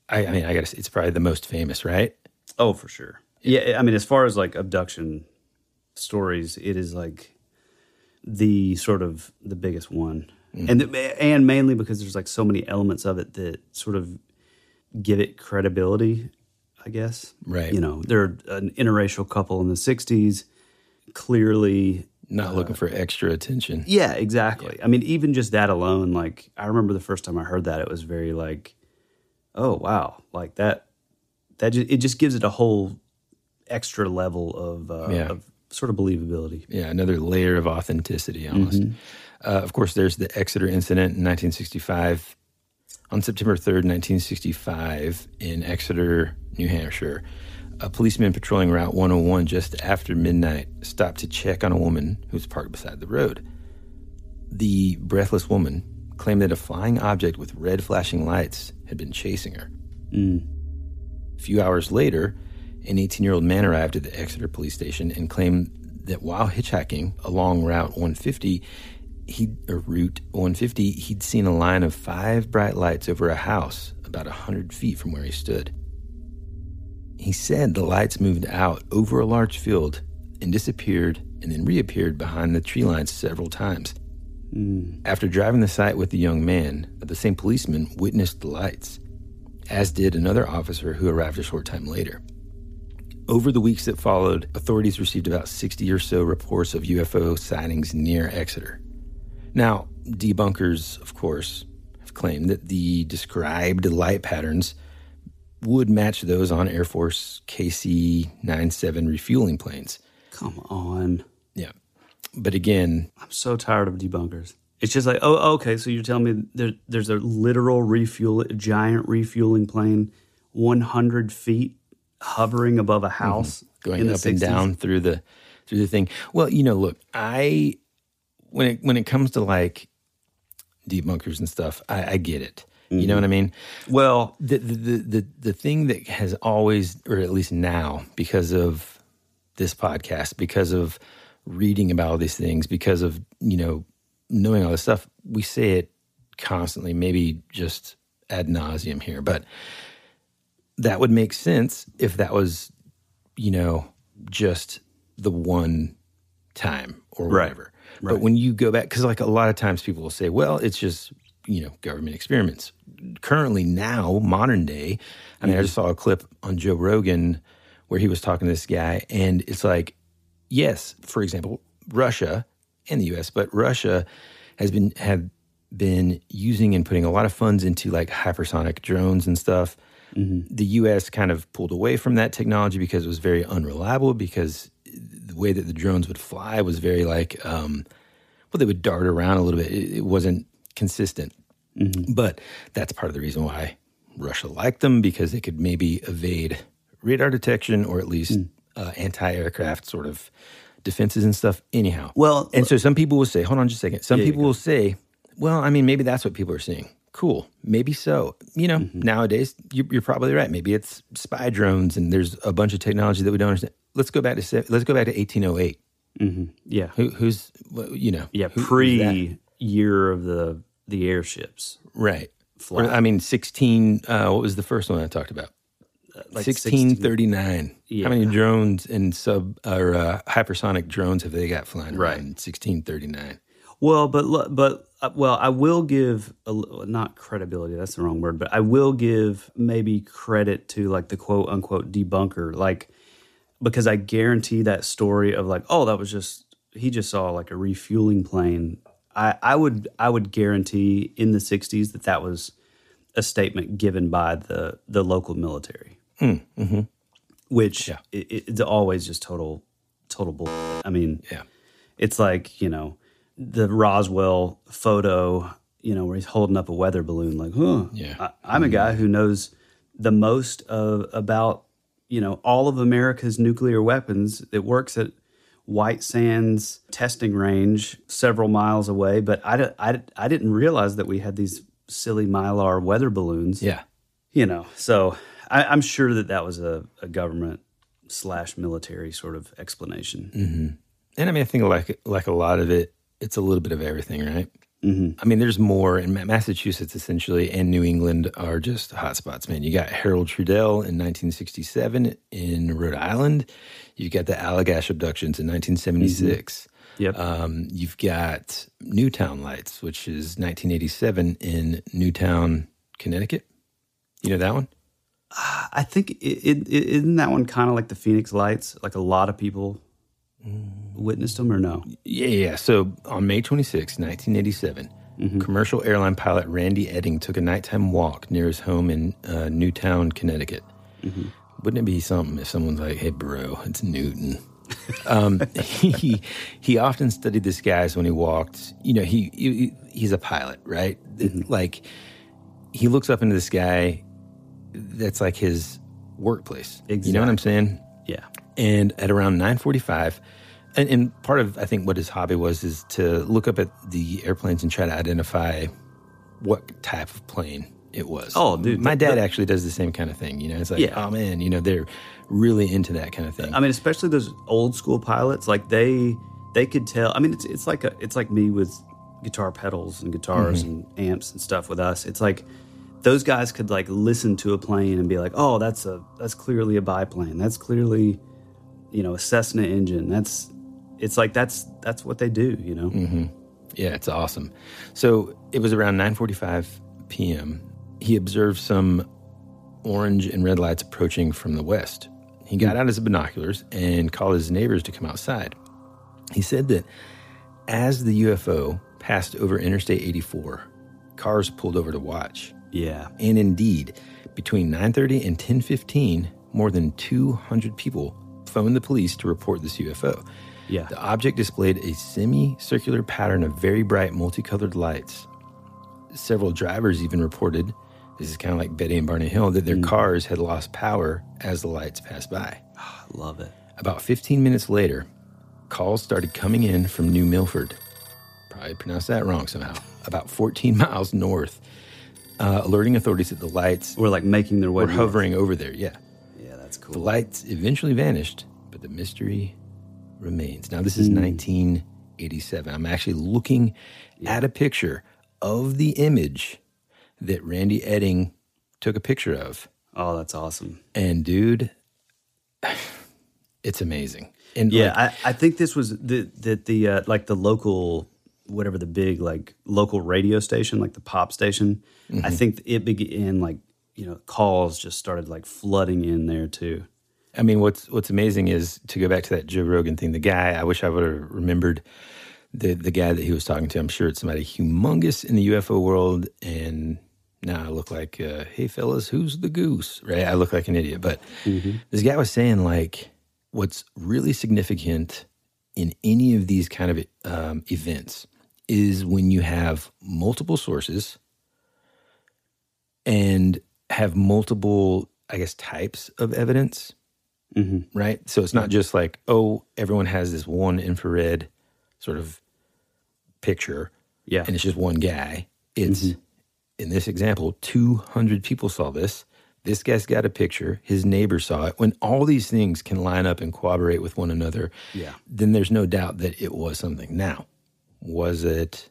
I, mean, I mean, I guess it's probably the most famous, right? Oh, for sure. Yeah, I mean, as far as like abduction stories, it is like the sort of the biggest one, mm. and the, and mainly because there's like so many elements of it that sort of give it credibility. I guess, Right. You know, they're an interracial couple in the '60s, clearly Not looking for extra attention. Yeah, exactly. I mean, even just that alone, like I remember the first time I heard that, it was very like, oh wow, like that. That just, it just gives it a whole extra level of, uh, Yeah. of sort of believability. Yeah, another layer of authenticity almost. Mhm. Uh, of course, there's the Exeter incident in 1965. On September 3rd, 1965, in Exeter, New Hampshire, a policeman patrolling Route 101 just after midnight stopped to check on a woman who was parked beside the road. The breathless woman claimed that a flying object with red flashing lights had been chasing her. Mm. A few hours later, an 18 year old man arrived at the Exeter police station and claimed that while hitchhiking along Route 150, he or Route 150, he'd seen a line of five bright lights over a house about 100 feet from where he stood. He said the lights moved out over a large field and disappeared and then reappeared behind the tree lines several times. Hmm. After driving the site with the young man, the same policeman witnessed the lights, as did another officer who arrived a short time later. Over the weeks that followed, authorities received about 60 or so reports of UFO sightings near Exeter. Now, debunkers, of course, have claimed that the described light patterns would match those on Air Force KC 97 refueling planes. Come on. Yeah. But again, I'm so tired of debunkers. It's just like, oh, okay, so you're telling me there, there's a literal refuel, a giant refueling plane, 100 feet hovering above a house, Mm-hmm. going up and down through the through the thing. Well, you know, look, I when it when it comes to like debunkers and stuff, I, I get it. You know what I mm-hmm. mean? Well, the, the the the the thing that has always, or at least now, because of this podcast, because of reading about all these things, because of you know knowing all this stuff, we say it constantly. Maybe just ad nauseum here, but that would make sense if that was, you know, just the one time or Right. whatever. Right. But when you go back, because like a lot of times people will say, well, it's just, you know, government experiments. Currently, now, modern day, I mean, I just saw a clip on Joe Rogan where he was talking to this guy, and it's like, yes, for example, Russia and the US, but Russia has been, have been using and putting a lot of funds into like hypersonic drones and stuff. The US kind of pulled away from that technology because it was very unreliable because the way that the drones would fly was very like um well they would dart around a little bit. It, it wasn't consistent. But that's part of the reason why Russia liked them because they could maybe evade radar detection or at least uh, anti-aircraft sort of defenses and stuff anyhow. Well, and so some people will say, hold on just a second. Some Yeah, people will say, well, I mean, maybe that's what people are seeing. Cool. Maybe so. You know, Mm-hmm. nowadays, you, you're probably right. Maybe it's spy drones and there's a bunch of technology that we don't understand. Let's go back to, let's go back to 1808. Mm-hmm. Yeah. Who, who's, you know, Yeah, who- pre year of the the airships. Right. Fly. I mean, 16, uh, what was the first one I talked about? like 1639. Yeah. How many drones and sub or uh, hypersonic drones have they got flying Right. around in 1639? Well, but but uh, well, I will give a, not credibility. That's the wrong word, but I will give maybe credit to like the quote unquote debunker, like because I guarantee that story of like, oh, that was just he just saw like a refueling plane. I I would I would guarantee in the '60s that that was a statement given by the the local military, Mm, hmm which i it, it's always just total total bull. I mean, yeah, it's like you know the Roswell photo, you know, where he's holding up a weather balloon, like, huh, Yeah. I, I'm a guy who knows the most of about you know all of America's nuclear weapons. It works at White Sands testing range several miles away, but I, I, I didn't realize that we had these silly mylar weather balloons. Yeah. You know, so I, I'm sure that that was a, a government slash military sort of explanation. hmm And I mean, I think like like a lot of it, it's a little bit of everything, right? Mm-hmm. I mean, there's more, Ma- Massachusetts essentially and New England are just hotspots, man. You got Harold Trudel in 1967 in Rhode Island. You've got the Allagash abductions in 1976. Yep. Um, you've got Newtown Lights, which is 1987 in Newtown, Connecticut. You know that one? I think it, it, it, isn't that one kind of like the Phoenix Lights? Like a lot of people witnessed them, or no? Yeah, yeah. So on May 26, 1987, commercial airline pilot Randy Edding took a nighttime walk near his home in uh, Newtown, Connecticut. Wouldn't it be something if someone's like, "Hey, bro, it's Newton." um, he he often studied the skies when he walked. You know, he, he he's a pilot, right? Like he looks up into the sky. That's like his workplace. You know what I'm saying? Yeah. And at around 9:45, and, and part of I think what his hobby was is to look up at the airplanes and try to identify what type of plane it was. Oh, dude, my dad that- actually does the same kind of thing. You know, it's like, Yeah. oh man, you know, they're really into that kind of thing. I mean, especially those old school pilots, like they they could tell. I mean, it's it's like a, it's like me with guitar pedals and guitars Mhm. and amps and stuff with us. It's like those guys could like listen to a plane and be like, "Oh, that's a that's clearly a biplane. That's clearly, you know, a Cessna engine. That's it's like that's that's what they do, you know." hmm Yeah, it's awesome. So it was around 9:45 p.m. He observed some orange and red lights approaching from the west. He got out his binoculars and called his neighbors to come outside. He said that as the UFO passed over Interstate 84, cars pulled over to watch. Yeah. And indeed, between 9:30 and 10:15, more than 200 people phoned the police to report this UFO. Yeah. The object displayed a semi-circular pattern of very bright multicolored lights. Several drivers even reported this is kind of like Betty and Barney Hill that their cars had lost power as the lights passed by. I love it. About 15 minutes later, calls started coming in from New Milford. Probably pronounced that wrong somehow. About 14 miles north, uh, alerting authorities that the lights were like making their way were north. hovering over there. Yeah. Yeah, that's cool. The lights eventually vanished, but the mystery remains. Now, this is Hmm. 1987. I'm actually looking at a picture of the image that Randy Edding took a picture of. Oh, that's awesome. And dude, it's amazing. And yeah, like, I, I think this was the that the uh, like the local whatever the big like local radio station, like the pop station. I Mhm. think it began like you know calls just started like flooding in there too. I mean, what's what's amazing is to go back to that Joe Rogan thing. The guy, I wish I would have remembered the the guy that he was talking to. I'm sure it's somebody humongous in the UFO world, and now I look like, uh, hey fellas, who's the goose? Right? I look like an idiot, but this guy was saying like, what's really significant in any of these kind of um, events is when you have multiple sources and have multiple, I guess, types of evidence Mm-hmm. right? So it's not just like, oh, everyone has this one infrared sort of picture, yeah, and it's just one guy. It's in this example, two hundred people saw this. This guy's got a picture. His neighbor saw it. When all these things can line up and cooperate with one another, Yeah. then there's no doubt that it was something. Now, was it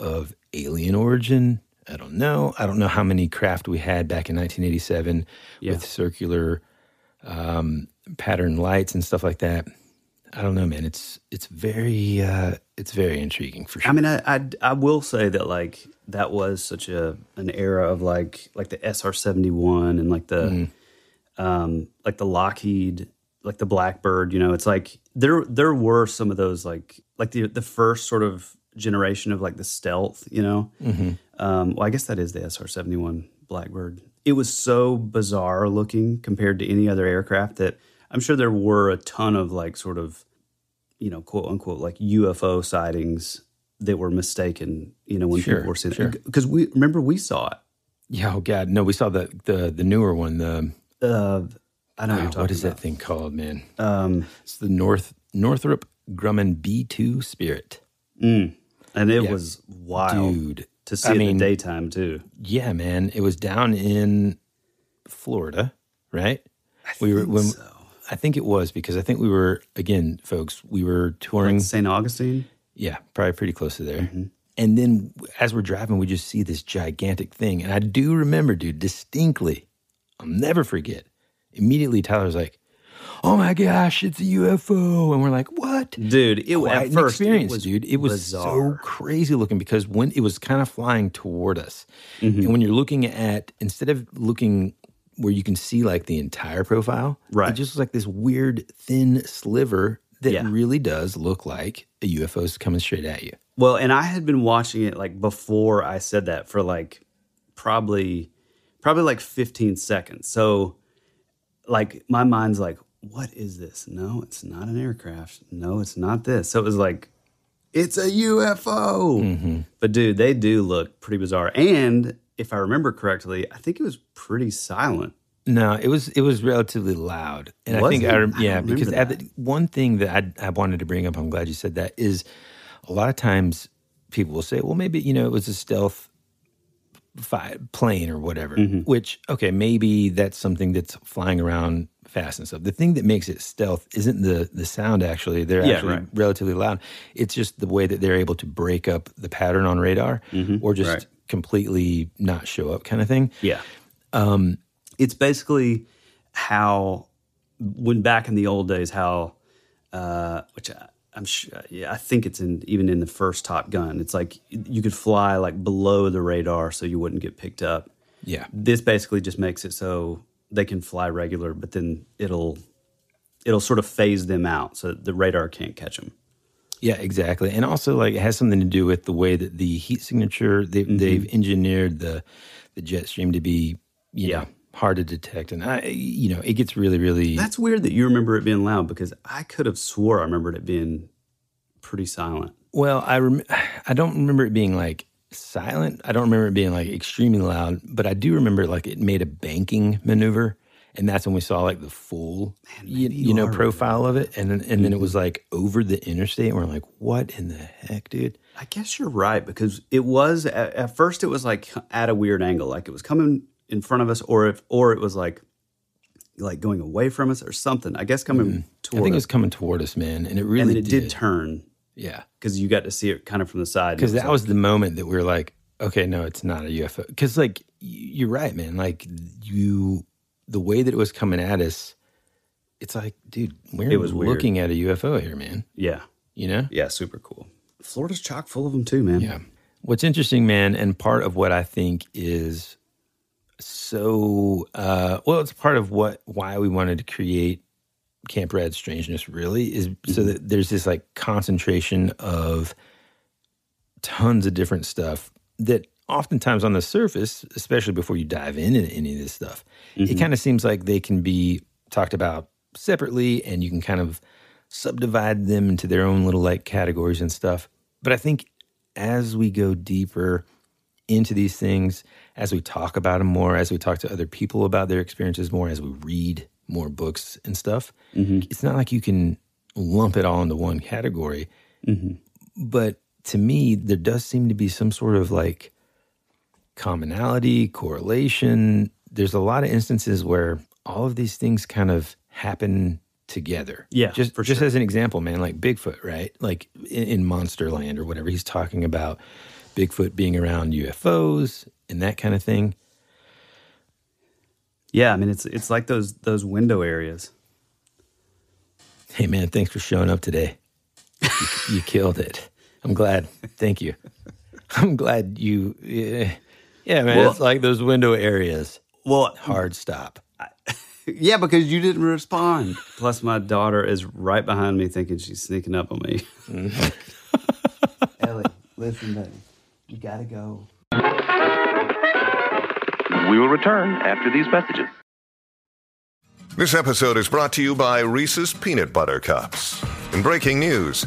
of alien origin? I don't know. I don't know how many craft we had back in 1987 Yeah. with circular um, pattern lights and stuff like that. I don't know, man. It's it's very uh, it's very intriguing for sure. I mean, I, I I will say that like that was such a an era of like like the SR seventy one and like the um like the Lockheed like the Blackbird. You know, it's like there there were some of those like like the the first sort of generation of like the stealth. You know, Mhm. um, well, I guess that is the SR seventy one Blackbird. It was so bizarre looking compared to any other aircraft that I'm sure there were a ton of like sort of you know, quote unquote, like UFO sightings that were mistaken, you know, when Sure, people were seeing sure. it. Because we remember we saw it. Yeah, oh god, no, we saw the the the newer one. The Uh, I don't know what oh, is about. that thing called, man? Um, it's the North Northrop Grumman B two Spirit. Mm. And it Yeah. was wild dude. to see I it in the daytime too. Yeah, man, it was down in Florida, right? we were when I think it was because I think we were again, folks. We were touring St. Augustine. Yeah, probably pretty close to there. And then as we're driving, we just see this gigantic thing. And I do remember, dude, distinctly, I'll never forget. Immediately, Tyler's like, oh my gosh, it's a UFO. And we're like, what? Dude, it at an first experience, it was dude. It was bizarre. so crazy looking because when it was kind of flying toward us, Mm-hmm. and when you're looking at instead of looking where you can see like the entire profile, Right. It just was like this weird thin sliver that Yeah. really does look like a UFO is coming straight at you. Well, and I had been watching it like before I said that for like probably probably like 15 seconds. So like my mind's like, what is this? No, it's not an aircraft. No, it's not this. So it was like, it's a UFO. Mm-hmm. But dude, they do look pretty bizarre. And if I remember correctly, I think it was pretty silent. No, it was it was relatively loud, and I think it? I, rem- I yeah don't because the, one thing that I, I wanted to bring up, I'm glad you said that, is a lot of times people will say, well, maybe you know it was a stealth fi- plane or whatever. Mm-hmm. Which okay, maybe that's something that's flying around fast and stuff. The thing that makes it stealth isn't the the sound. Actually, they're Yeah, actually right. relatively loud. It's just the way that they're able to break up the pattern on radar, or just Right. Completely not show up, kind of thing. Yeah. Um, it's basically how when back in the old days how uh which I, i'm sure yeah i think it's in even in the first top gun it's like you could fly like below the radar so you wouldn't get picked up Yeah. this basically just makes it so they can fly regular but then it'll it'll sort of phase them out so the radar can't catch them Yeah, exactly. And also, like, it has something to do with the way that the heat signature they, Mm-hmm. they've engineered the the jet stream to be, you know, hard to detect. And I, you know, it gets really, really. that's weird that you remember it being loud because i could have swore i remembered it being pretty silent well, I rem- I don't remember it being like silent. I don't remember it being like extremely loud, but I do remember like it made a banking maneuver. And that's when we saw like the full, you, you know, right. profile of it, and then and then it Mm-hmm. was like over the interstate, and we're like, "What in the heck, dude?" I guess you're right because it was at, at first it was like at a weird angle, like it was coming in front of us, or if or it was like like going away from us or something. I guess coming Mm-hmm. I toward think it was coming toward us, man, and it really and it did, turn. Yeah, because you got to see it kind of from the side. because that was the moment that we were like, okay, no, it's not a UFO. Because like you're right, man. Like you, the way that it was coming at us, it's like, dude, we're It was weird. looking at a UFO here, man. yeah, You know? yeah, super cool. Florida's chock full of them too, man. Yeah. What's interesting, man, and part of what I think is so uh well, it's part of what why we wanted to create Camp Rad Strangeness really is so that there's this like concentration of tons of different stuff that oftentimes on the surface, especially before you dive into any of this stuff, it Mhm. kind of seems like they can be talked about separately and you can kind of subdivide them into their own little like categories and stuff. But I think as we go deeper into these things, as we talk about them more, as we talk to other people about their experiences more, as we read more books and stuff, it's not like you can lump it all into one category. But to me, there does seem to be some sort of like commonality, correlation. There's a lot of instances where all of these things kind of happen together. Yeah, Just for just sure. as an example, man, like Bigfoot, right? Like in, in Monsterland or whatever, he's talking about Bigfoot being around UFOs and that kind of thing. Yeah, I mean it's it's like those those window areas. Hey man, thanks for showing up today. you, you killed it. I'm glad. Thank you. I'm glad you. Yeah, yeah man. Well- it's like those window areas. Well, hard stop. Yeah, because you didn't respond. Plus, my daughter is right behind me, thinking she's sneaking up on me. Mm. Ellie, listen, baby, you gotta go. We will return after these messages. This episode is brought to you by Reese's Peanut Butter Cups. In breaking news,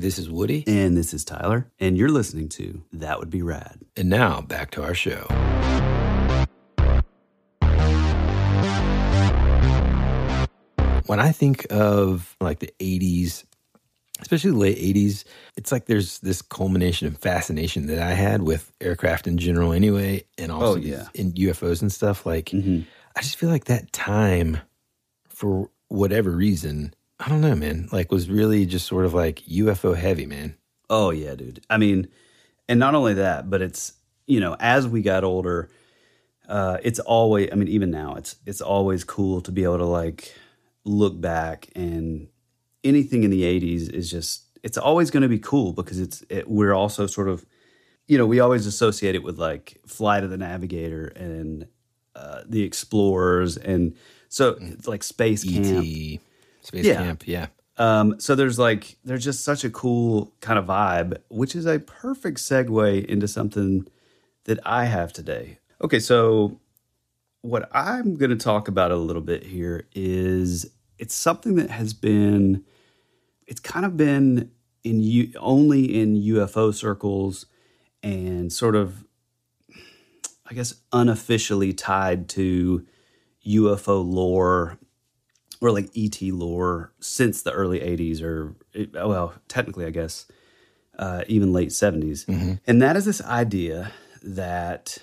This is Woody. And this is Tyler. And you're listening to That Would Be Rad. And now back to our show. When I think of like the 80s, especially the late 80s, it's like there's this culmination of fascination that I had with aircraft in general anyway, and also Oh, yeah. in UFOs and stuff. Like, mm-hmm. I just feel like that time, for whatever reason, I don't know, man, like was really just sort of like UFO heavy, man. Oh yeah, dude. I mean, and not only that, but it's you know, as we got older, uh, it's always. I mean, even now, it's it's always cool to be able to like look back and anything in the '80s is just. It's always going to be cool because it's it, we're also sort of, you know, we always associate it with like Flight of the Navigator and uh, the Explorers, and so it's like Space Camp. Space Camp, yeah. Um, so there's like there's just such a cool kind of vibe, which is a perfect segue into something that I have today. Okay, so what I'm going to talk about a little bit here is it's something that has been it's kind of been in U, only in UFO circles and sort of I guess unofficially tied to UFO lore or like ET lore since the early 80s or well technically I guess uh, even late 70s and that is this idea that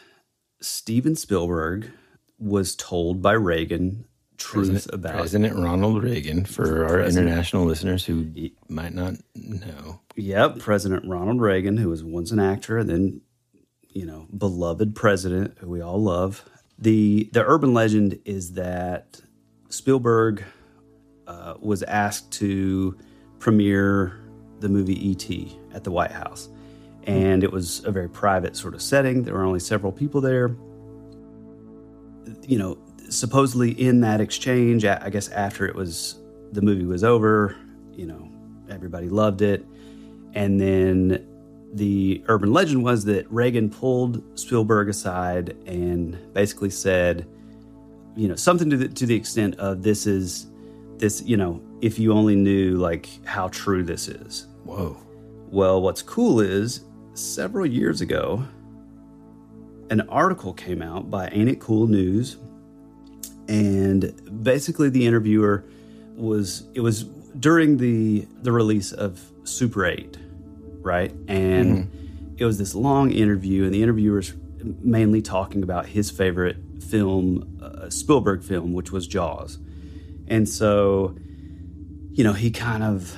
Steven Spielberg was told by Reagan truth President, about President Ronald Reagan for our President- international listeners who might not know. Yep, President Ronald Reagan, who was once an actor, and then you know, beloved president who we all love. the The urban legend is that Spielberg uh, was asked to premiere the movie E.T. at the White House, and it was a very private sort of setting. There were only several people there. You know, supposedly in that exchange, I I guess after it was the movie was over, you know, everybody loved it. And then the urban legend was that Reagan pulled Spielberg aside and basically said, you know, something to the, to the extent of this is this, you know, if you only knew like how true this is. Whoa. Well, what's cool is several years ago, an article came out by Ain't It Cool News. And basically the interviewer was it was during the the release of Super 8, right? And mm-hmm. it was this long interview and the interviewer's mainly talking about his favorite film, uh, Spielberg film, which was Jaws. And so, you know, he kind of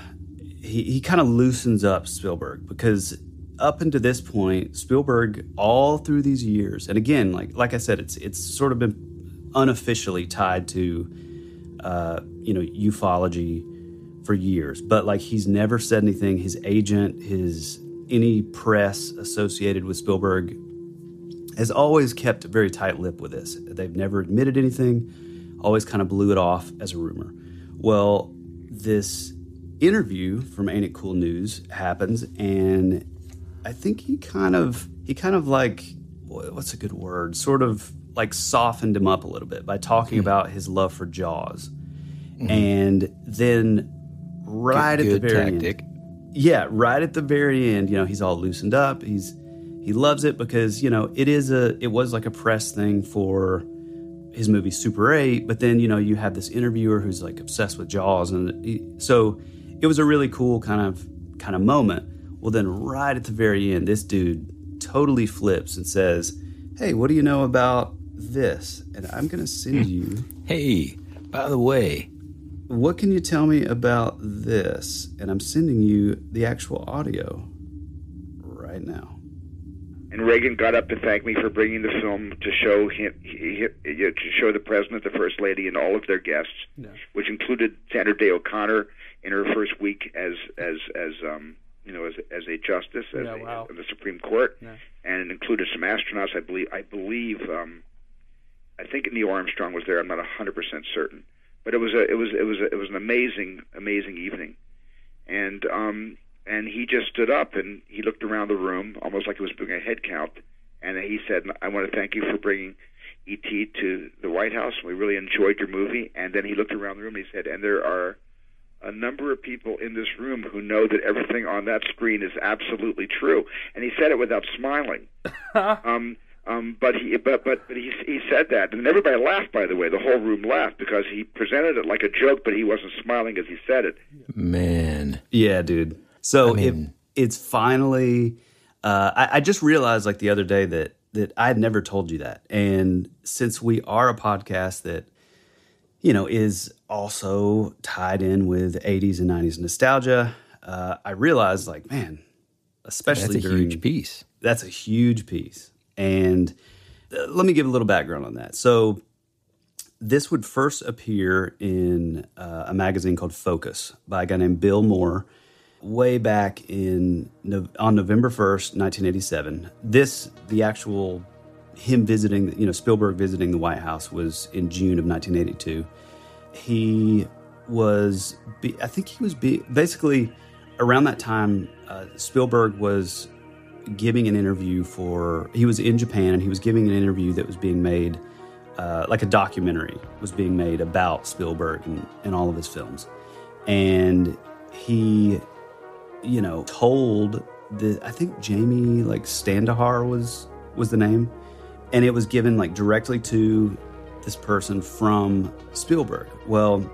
he, he kind of loosens up Spielberg because up until this point, Spielberg all through these years, and again, like like I said, it's it's sort of been unofficially tied to uh, you know ufology for years, but like he's never said anything. His agent, his any press associated with Spielberg has always kept a very tight lip with this. They've never admitted anything, always kind of blew it off as a rumor. Well, this interview from Ain't It Cool News happens, and I think he kind of he kind of like what's a good word? Sort of like softened him up a little bit by talking Hmm. about his love for Jaws, Mhm. and then right Good- at the very tactic. end, yeah, right at the very end, you know, he's all loosened up. He's he loves it because you know it is a it was like a press thing for his movie Super 8, but then you know you have this interviewer who's like obsessed with Jaws, and he, so it was a really cool kind of kind of moment. Well, then right at the very end, this dude totally flips and says, "Hey, what do you know about this?" And I'm gonna send you. Hey, by the way, what can you tell me about this? And I'm sending you the actual audio right now. And Reagan got up to thank me for bringing the film to show him, he, he, to show the president, the first lady, and all of their guests, which included Sandra Day O'Connor in her first week as as as um, you know as as a justice as Yeah, a, wow. in the Supreme Court, Yeah. and it included some astronauts. I believe I believe um, I think Neil Armstrong was there. I'm not hundred percent certain, but it was a it was it was a, it was an amazing amazing evening, and um, and he just stood up and he looked around the room almost like he was doing a head count, and he said, "I want to thank you for bringing." ET to the White House. We really enjoyed your movie. And then he looked around the room and he said, "And there are a number of people in this room who know that everything on that screen is absolutely true." And he said it without smiling. um, um, but he, but but but he he said that, and everybody laughed. By the way, the whole room laughed because he presented it like a joke, but he wasn't smiling as he said it. man. Yeah, dude. So I it, it's finally. Uh, I, I just realized like the other day that that I had never told you that, and since we are a podcast that you know is also tied in with 80s and 90s nostalgia, uh, I realized like man, especially That's a during huge piece. That's a huge piece, and uh, let me give a little background on that. So this would first appear in uh, a magazine called Focus by a guy named Bill Moore way back in on November 1st, 1987. This the actual him visiting, you know, Spielberg visiting the White House was in June of 1982. He was I think he was basically around that time uh, Spielberg was giving an interview for he was in Japan and he was giving an interview that was being made uh, like a documentary was being made about Spielberg and, and all of his films. And he, you know, told the I think Jamie like Standahar was was the name. And it was given like directly to this person from Spielberg. Well,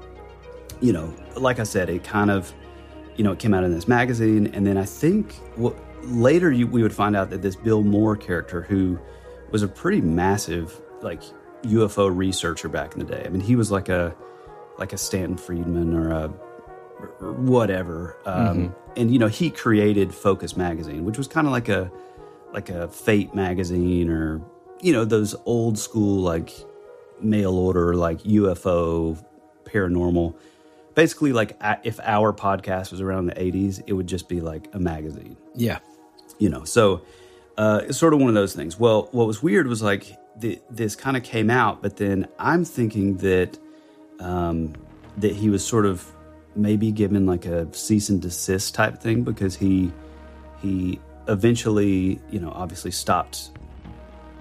you know, like I said, it kind of, you know, it came out in this magazine, and then I think what later you, we would find out that this Bill Moore character, who was a pretty massive like UFO researcher back in the day. I mean, he was like a like a Stanton Friedman or a or whatever, um, Mhm. And you know, he created Focus magazine, which was kind of like a like a Fate magazine or you know those old school like mail order like UFO paranormal. Basically, like if our podcast was around the 80s, it would just be like a magazine. Yeah. You know, so uh, it's sort of one of those things. Well, what was weird was like the, this kind of came out, but then I'm thinking that um, that he was sort of maybe given like a cease and desist type thing because he he eventually, you know, obviously stopped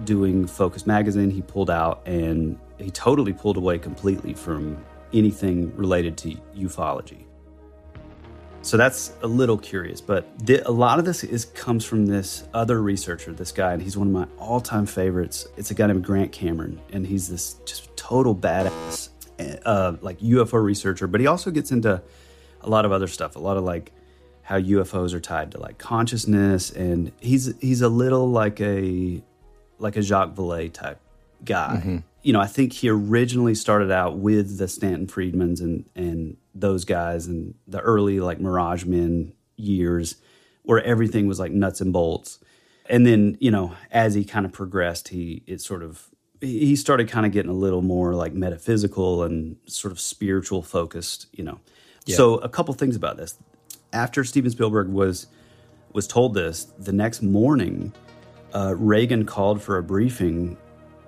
doing Focus magazine. He pulled out and he totally pulled away completely from anything related to ufology. So that's a little curious, but the, a lot of this is comes from this other researcher, this guy, and he's one of my all-time favorites. It's a guy named Grant Cameron, and he's this just total badass, uh, like UFO researcher. But he also gets into a lot of other stuff, a lot of like how UFOs are tied to like consciousness, and he's he's a little like a like a Jacques Vallée type guy. Mhm. You know, I think he originally started out with the Stanton Friedmans and and those guys and the early like Mirage Men years where everything was like nuts and bolts. And then, you know, as he kind of progressed, he it sort of he started kind of getting a little more like metaphysical and sort of spiritual focused, you know. Yeah. So a couple things about this. After Steven Spielberg was was told this, the next morning uh, Reagan called for a briefing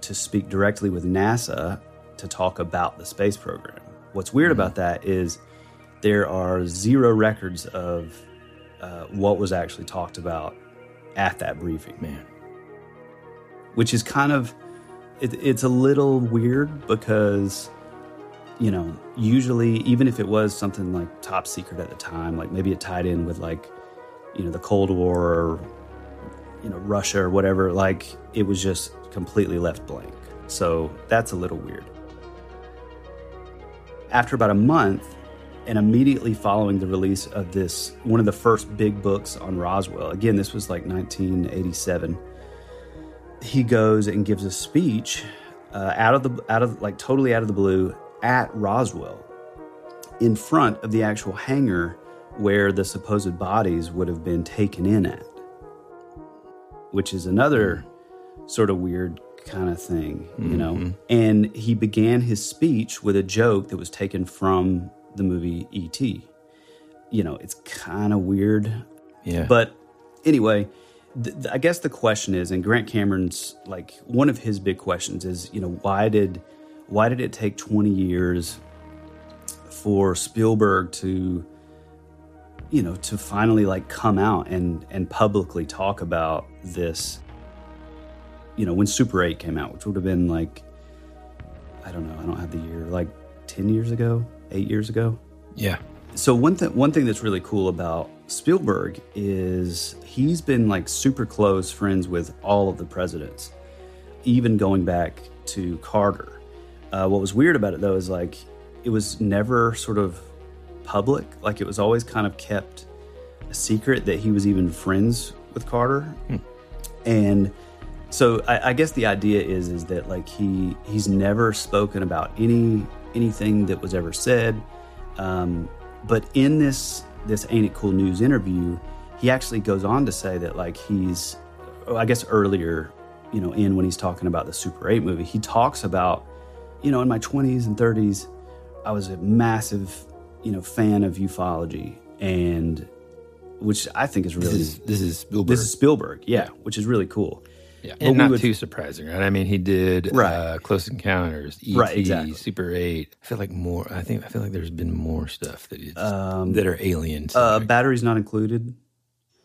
to speak directly with NASA to talk about the space program. what's weird about that is there are zero records of uh, what was actually talked about at that briefing. Man. Which is kind of, it, it's a little weird because, you know, usually, even if it was something like top secret at the time, like maybe it tied in with like, you know, the Cold War or, you know, Russia or whatever, like it was just completely left blank. So that's a little weird. After about a month, and immediately following the release of this, one of the first big books on Roswell, again, this was like 1987, he goes and gives a speech uh, out of the, out of like totally out of the blue at Roswell in front of the actual hangar where the supposed bodies would have been taken in at, which is another sort of weird kind of thing, you know. Mm-hmm. And he began his speech with a joke that was taken from the movie E.T. You know, it's kind of weird. Yeah. But anyway, th- I guess the question is, and Grant Cameron's like one of his big questions is, you know, why did why did it take 20 years for Spielberg to you know to finally like come out and and publicly talk about this you know when super 8 came out which would have been like i don't know i don't have the year like 10 years ago 8 years ago Yeah. So one thing one thing that's really cool about Spielberg is he's been like super close friends with all of the presidents, even going back to Carter. Uh, what was weird about it though is like it was never sort of public. Like it was always kind of kept a secret that he was even friends with Carter. And so I, I guess the idea is is that like he he's never spoken about any anything that was ever said. Um, but in this this ain't it cool news interview, he actually goes on to say that like he's I guess earlier, you know, in when he's talking about the Super 8 movie, he talks about, you know, in my 20s and 30s, I was a massive, you know, fan of ufology and which I think is really is- this is Spielberg. This is Spielberg, yeah, which is really cool. Yeah, and we not would- too surprising, right? I mean, he did Right. uh, Close Encounters, ET, Right, exactly. Super Eight. I feel like more. I think I feel like there's been more stuff that it's, Um, that are aliens. Uh, batteries not included.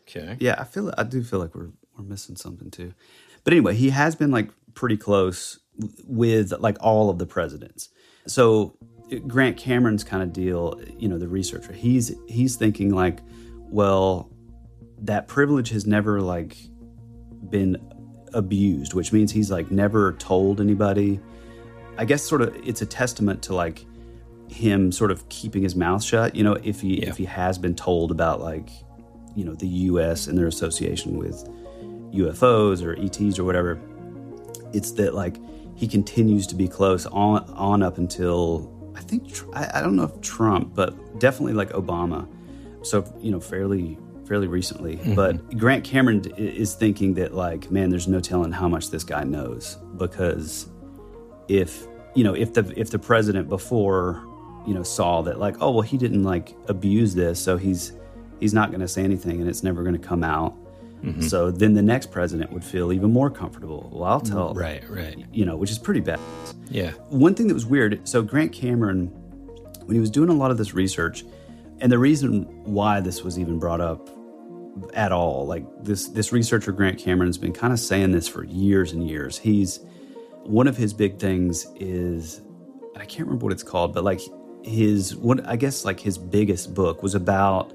Okay. Yeah, I feel I do feel like we're we're missing something too. But anyway, he has been like pretty close with like all of the presidents. So Grant Cameron's kind of deal, you know, the researcher, he's he's thinking like, well, that privilege has never like been abused, which means he's like never told anybody. I guess sort of it's a testament to like him sort of keeping his mouth shut. You know, if he if he has been told about like you know the U.S. and their association with UFOs or ETs or whatever, it's that like he continues to be close on on up until I think I, I don't know if Trump, but definitely like Obama. So you know, fairly fairly recently. But Grant Cameron is thinking that like, man, there's no telling how much this guy knows because if you know if the if the president before you know saw that like oh well he didn't like abuse this so he's he's not going to say anything and it's never going to come out Mhm. so then the next president would feel even more comfortable well i'll tell Right, right. you know which is pretty bad Yeah. one thing that was weird so grant cameron when he was doing a lot of this research and the reason why this was even brought up at all. Like this this researcher grant cameron's been kind of saying this for years and years. He's one of his big things is i can't remember what it's called but like his what i guess like his biggest book was about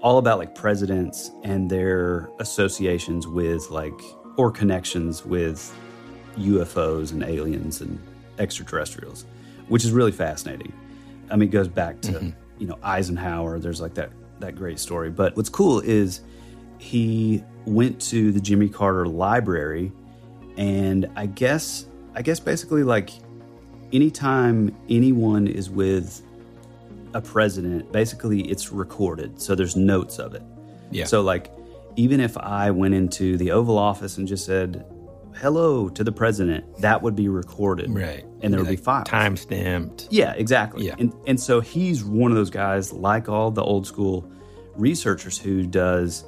all about like presidents and their associations with like or connections with ufos and aliens and extraterrestrials which is really fascinating. I mean it goes back to mm-hmm. you know eisenhower. There's like that that great story but what's cool is he went to the jimmy carter library and i guess i guess basically like anytime anyone is with a president basically it's recorded so there's notes of it Yeah. so like even if i went into the oval office and just said hello to the president that would be recorded Right. And there would be files time stamped. yeah, exactly. Yeah. And and so he's one of those guys, like all the old school researchers, who does,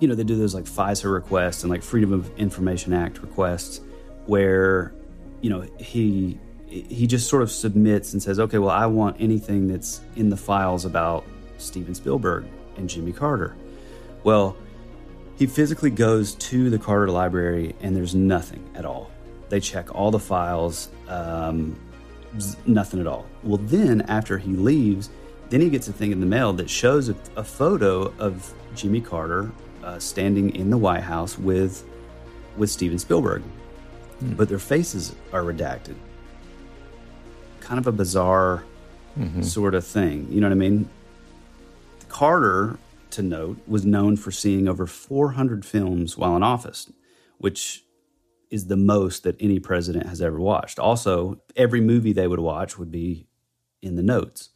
you know, they do those like FISA requests and like Freedom of Information Act requests, where, you know, he he just sort of submits and says, okay, well, I want anything that's in the files about Steven Spielberg and Jimmy Carter. Well, he physically goes to the Carter Library and there's nothing at all. They check all the files, um, nothing at all. Well, then after he leaves, then he gets a thing in the mail that shows a, a photo of Jimmy Carter uh, standing in the White House with with Steven Spielberg, hmm. but their faces are redacted. Kind of a bizarre mm-hmm. sort of thing. You know what I mean? Carter, to note, was known for seeing over 400 films while in office, which is the most that any president has ever watched. Also, every movie they would watch would be in the notes.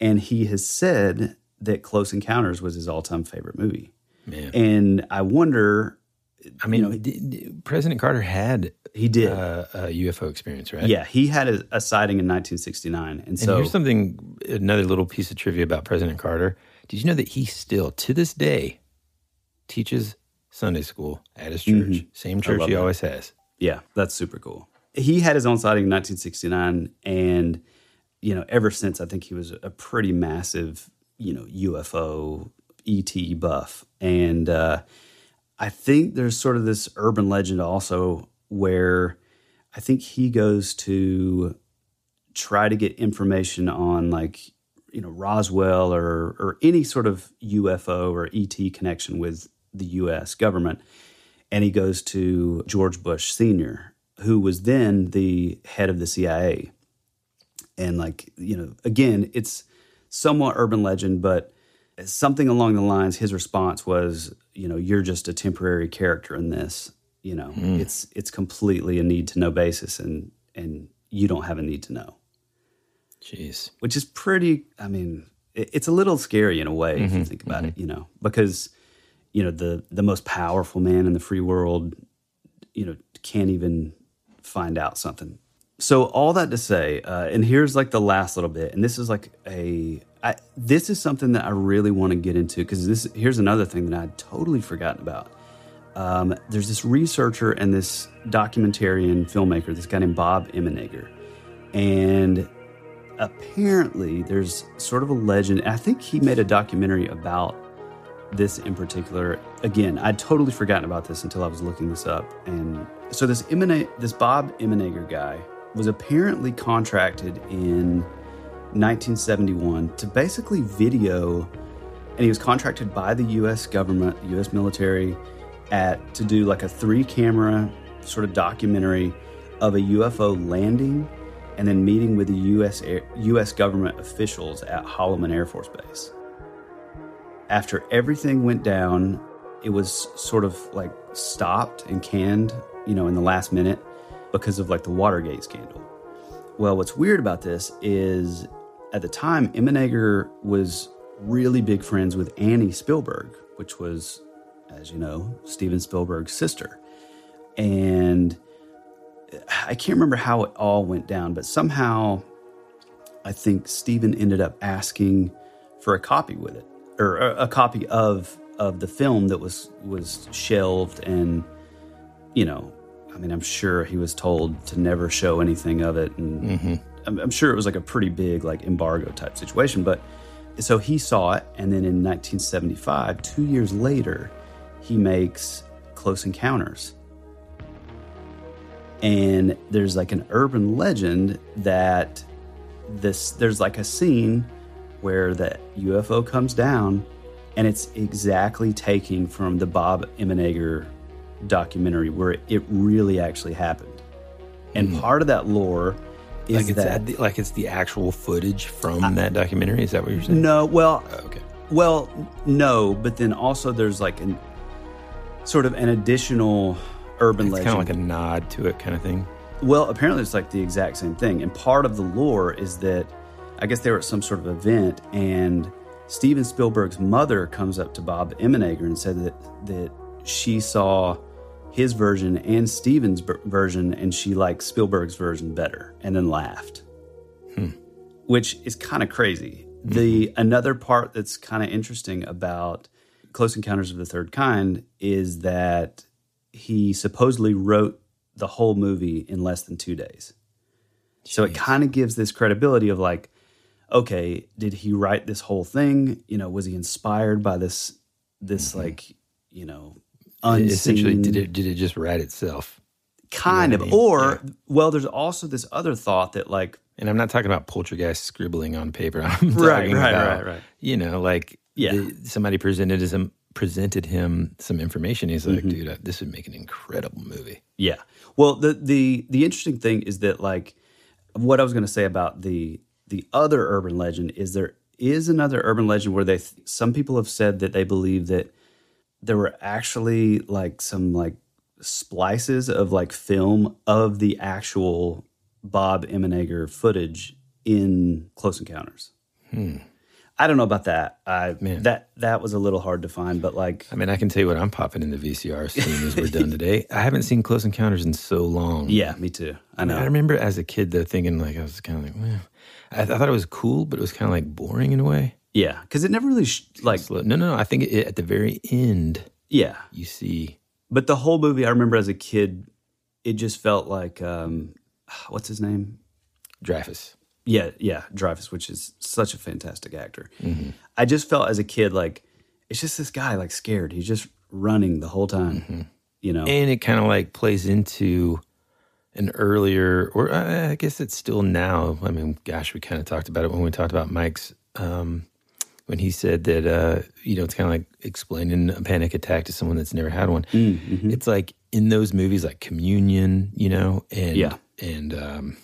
And he has said that Close Encounters was his all time favorite movie. Man. And I wonder. I mean, you know, President Carter had he did uh, a UFO experience, right? Yeah, he had a, a sighting in 1969, and so and here's something. Another little piece of trivia about President Carter. Did you know that he still, to this day, teaches Sunday school at his church? Mm-hmm. Same church he that. always has. Yeah, that's super cool. He had his own sighting in 1969, and you know, ever since I think he was a pretty massive, you know, UFO ET buff, and uh, I think there's sort of this urban legend also where I think he goes to try to get information on like you know Roswell or or any sort of UFO or ET connection with the U.S. government, and he goes to George Bush Sr., who was then the head of the CIA, and like you know again it's somewhat urban legend, but something along the lines, his response was, you know, you're just a temporary character in this. You know, mm. it's it's completely a need to know basis, and and you don't have a need to know. Jeez, which is pretty. I mean, it, it's a little scary in a way mm-hmm. if you mm-hmm. think about mm-hmm. it. You know, because you know the the most powerful man in the free world, you know, can't even find out something. So all that to say, uh, and here's like the last little bit, and this is like a I, this is something that I really want to get into because this here's another thing that I'd totally forgotten about. Um, there's this researcher and this documentarian filmmaker, this guy named Bob Emenegger, and apparently there's sort of a legend. I think he made a documentary about this in particular. Again, I'd totally forgotten about this until I was looking this up. And so this Emene- this Bob Emenegger guy was apparently contracted in 1971 to basically video, and he was contracted by the U.S. government, the U.S. military, at to do like a three-camera sort of documentary of a UFO landing and then meeting with the U.S. Air, U.S. government officials at Holloman Air Force Base. After everything went down, it was sort of like stopped and canned, you know, in the last minute because of like the Watergate scandal. Well, what's weird about this is at the time, Emenegger was really big friends with Annie Spielberg, which was, as you know, Steven Spielberg's sister. And uh, I can't remember how it all went down, but somehow I think Steven ended up asking for a copy with it, or a, copy of of the film that was was shelved and you know I mean, I'm sure he was told to never show anything of it, and mm-hmm. I'm, I'm, sure it was like a pretty big like embargo type situation. But so he saw it, and then in 1975, two years later, he makes Close Encounters, and there's like an urban legend that this there's like a scene where the UFO comes down, and it's exactly taking from the Bob Emenegger documentary where it really actually happened. And mm. part of that lore is like it's that the, like it's the actual footage from I, that documentary. Is that what you're saying? No, well, oh, okay. Well, no, but then also there's like an sort of an additional urban it's legend, kind of like a nod to it, kind of thing. Well, apparently it's like the exact same thing. And part of the lore is that I guess they were at some sort of event, and Steven Spielberg's mother comes up to Bob Emenegger and said that that she saw his version and Steven's version, and she liked Spielberg's version better, and then laughed, hmm. which is kind of crazy. Mm-hmm. The another part that's kind of interesting about Close Encounters of the Third Kind is that he supposedly wrote the whole movie in less than two days. So it kind of gives this credibility of like, okay, did he write this whole thing? You know, was he inspired by this this like, you know, unseen Essentially, did it did it just write itself? kind You of know what I mean? or well there's also this other thought that like And I'm not talking about poltergeist scribbling on paper. I'm Right, talking right, about, right, right. You know, like Yeah. the- somebody presented him presented him some information. He's like, Mhm. dude, this would make an incredible movie. Yeah. Well, the the the interesting thing is that like what I was going to say about the the other urban legend is there is another urban legend where they some people have said that they believe that there were actually like some like splices of like film of the actual Bob Emenegger footage in Close Encounters. Hmm. I don't know about that. I that that was a little hard to find, but like I mean, I can tell you what I'm popping in the VCR as soon as we're done today. I haven't seen Close Encounters in so long. Yeah, me too. I know. I remember as a kid though thinking like I was kind of like, well, I, I thought it was cool, but it was kind of like boring in a way. Yeah, because it never really sh- like no, no, no. I think it, at the very end, yeah, you see. But the whole movie, I remember as a kid, it just felt like um, what's his name, Dreyfuss. Yeah, yeah, Dreyfuss, which is such a fantastic actor. Mhm. I just felt as a kid like it's just this guy like scared. He's just running the whole time. You know, and it kind of like plays into an earlier, or uh, I guess it's still now. I mean, gosh, we kind of talked about it when we talked about Mike's. Um, when he said that, uh, you know, it's kind of like explaining a panic attack to someone that's never had one. Mm-hmm. It's like in those movies, like Communion, you know, and Yeah. and um,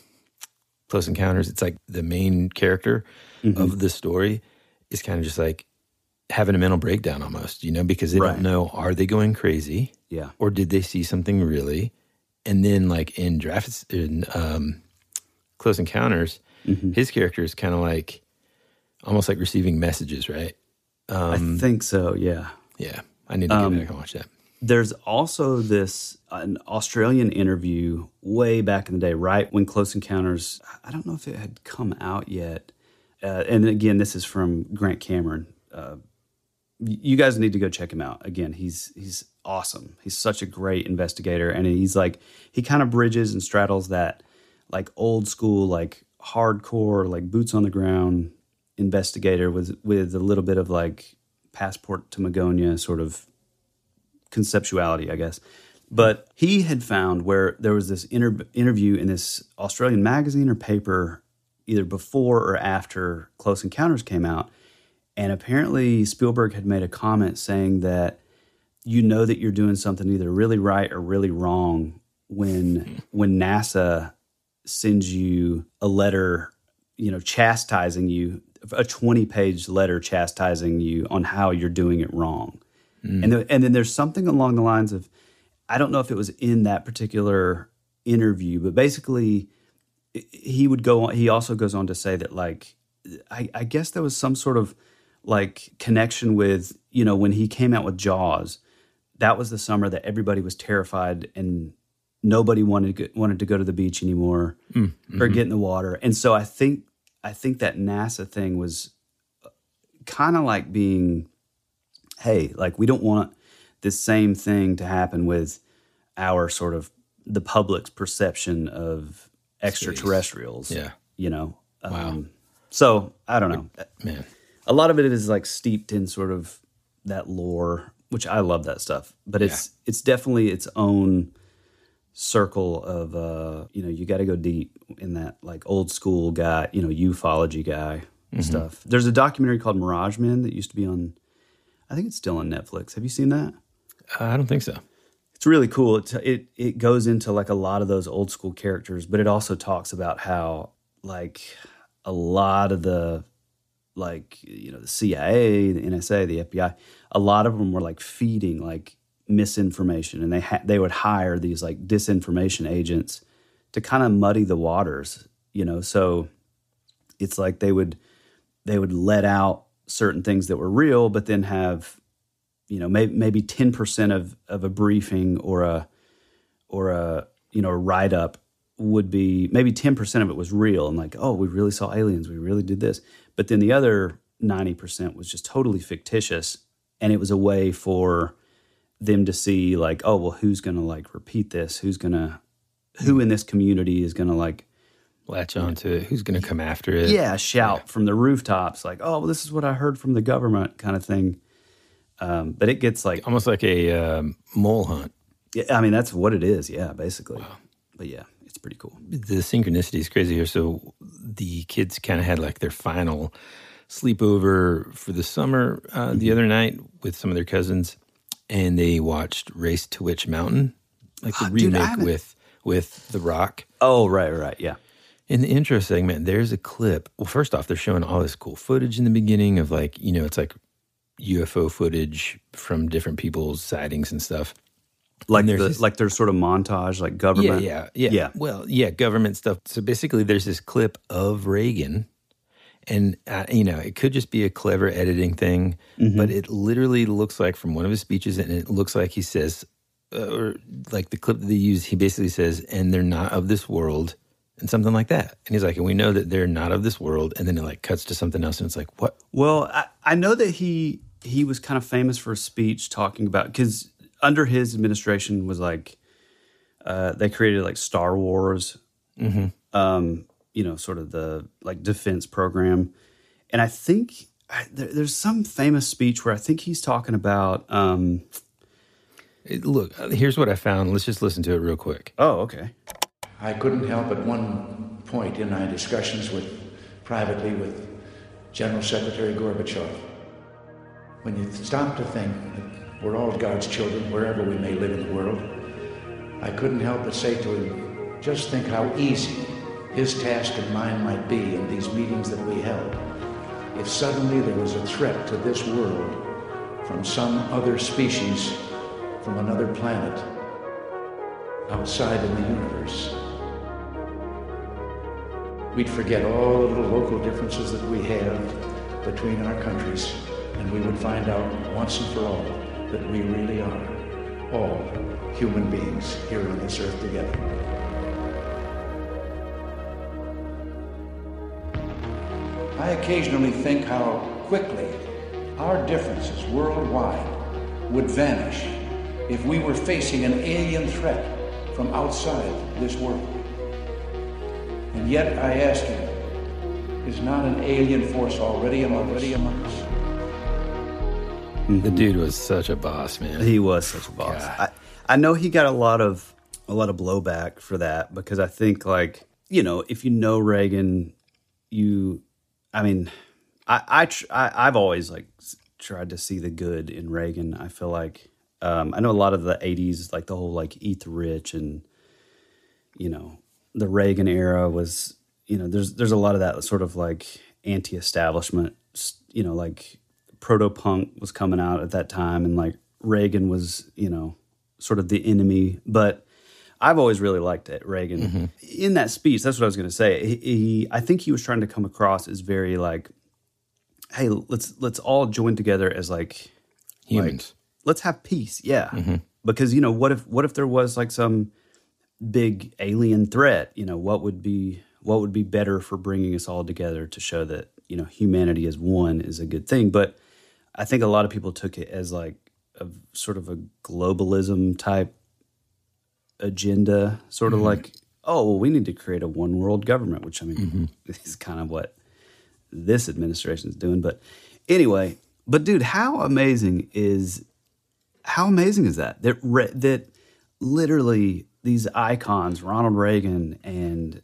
Close Encounters. It's like the main character Mm-hmm. of the story is kind of just like having a mental breakdown almost, you know, because they Right. don't know are they going crazy, Yeah. or did they see something really? And then like in Dreyfuss in um, Close Encounters, Mm-hmm. his character is kind of like almost like receiving messages, right? Um, I think so. Yeah, yeah. I need to Um, get back and watch that. There's also this an Australian interview way back in the day, right when Close Encounters. I don't know if it had come out yet. Uh, and again, this is from Grant Cameron. Uh, you guys need to go check him out. Again, he's he's awesome. He's such a great investigator, and he's like he kind of bridges and straddles that like old school, like hardcore, like boots on the ground investigator with with a little bit of like passport to Magonia sort of conceptuality, I guess. But he had found where there was this inter- interview in this Australian magazine or paper, either before or after Close Encounters came out. And apparently, Spielberg had made a comment saying that you know that you're doing something either really right or really wrong when when NASA sends you a letter, you know, chastising you, a 20 page letter chastising you on how you're doing it wrong. Mm. And, the, and then there's something along the lines of, I don't know if it was in that particular interview, but basically, he would go on. He also goes on to say that, like, I, I guess there was some sort of like connection with, you know, when he came out with Jaws, that was the summer that everybody was terrified and nobody wanted to go, wanted to go to the beach anymore Mm, or mhm. get in the water. And so I think I think that NASA thing was kind of like being, hey, like we don't want this same thing to happen with our sort of the public's perception of extraterrestrials. Yeah. you know. Um, so I don't know, man. A lot of it is like steeped in sort of that lore, which I love that stuff. But it's it's definitely its own circle of uh, you know, you got to go deep in that like old school guy, you know, ufology guy Mhm. stuff. There's a documentary called Mirage Men that used to be on I think it's still on Netflix. Have you seen that? Uh, I don't think so. It's really cool. It, it it goes into like a lot of those old school characters, but it also talks about how like a lot of the like you know the CIA, the NSA, the FBI, a lot of them were like feeding like misinformation, and they ha- they would hire these like disinformation agents to kind of muddy the waters, you know. So it's like they would they would let out certain things that were real, but then have you know maybe maybe ten percent of of a briefing or a or a you know a write up would be maybe ten percent of it was real and like oh we really saw aliens we really did this but then the other ninety percent was just totally fictitious and it was a way for them to see like oh well who's gonna like repeat this who's gonna who in this community is gonna like latch on to it. Who's going to come after it? yeah, shout from the rooftops, like, "Oh, well, this is what I heard from the government," kind of thing. Um, but it gets like almost like a um, mole hunt. Yeah, I mean that's what it is. Yeah, basically. But yeah, it's pretty cool. The synchronicity is crazy here. So the kids kind of had like their final sleepover for the summer uh, the other night with some of their cousins, and they watched Race to Witch Mountain, like the Ah, dude, remake haven't- with with The Rock. Oh, right, right, yeah. In the intro segment, there's a clip. Well, first off, they're showing all this cool footage in the beginning of like, you know, it's like UFO footage from different people's sightings and stuff. Like there's the, this- like there's sort of montage, like government. Yeah, yeah, yeah, yeah. Well, yeah, government stuff. So basically, there's this clip of Reagan, and uh, you know, it could just be a clever editing thing, Mhm. but it literally looks like from one of his speeches, and it looks like he says, uh, or like the clip that they use, he basically says, "And they're not of this world." And something like that. And he's like, and we know that they're not of this world. And then it like cuts to something else. And it's like, what? Well, I, I know that he he was kind of famous for a speech talking about because under his administration was like uh, they created like Star Wars, Mhm. um, you know, sort of the like defense program, and I think I, there, there's some famous speech where I think he's talking about. Um, Look, uh, here's what I found. Let's just listen to it real quick. Oh, okay. I couldn't help at one point in my discussions with privately with General Secretary Gorbachev, when you stop to think that we're all God's children, wherever we may live in the world, I couldn't help but say to him, just think how easy his task and mine might be in these meetings that we held. If suddenly there was a threat to this world from some other species, from another planet, outside in the universe. We'd forget all the little local differences that we have between our countries, and we would find out once and for all that we really are all human beings here on this earth together. I occasionally think how quickly our differences worldwide would vanish if we were facing an alien threat from outside this world. And yet I ask you, is not an alien force already among already us? The dude was such a boss, man. He was such a boss. I, I know he got a lot of a lot of blowback for that because I think like you know if you know Reagan, you, I mean, I I, tr- I I've always like tried to see the good in Reagan. I feel like um, I know a lot of the '80s, like the whole like Eat the Rich and you know the Reagan era was you know there's there's a lot of that sort of like anti-establishment you know like proto punk was coming out at that time and like Reagan was you know sort of the enemy. But I've always really liked it Reagan. Mm-hmm. In that speech that's what I was going to say. He, he I think he was trying to come across as very like hey let's let's all join together as like Humans. like, let's have peace. Yeah. Mm-hmm. Because you know what if what if there was like some big alien threat? You know what would be what would be better for bringing us all together to show that you know humanity as one is a good thing? But i think a lot of people took it as like a sort of a globalism type agenda sort of Mhm. like oh well we need to create a one world government which i mean is kind of what this administration is doing but anyway but dude how amazing is how amazing is that that re- that literally these icons ronald reagan and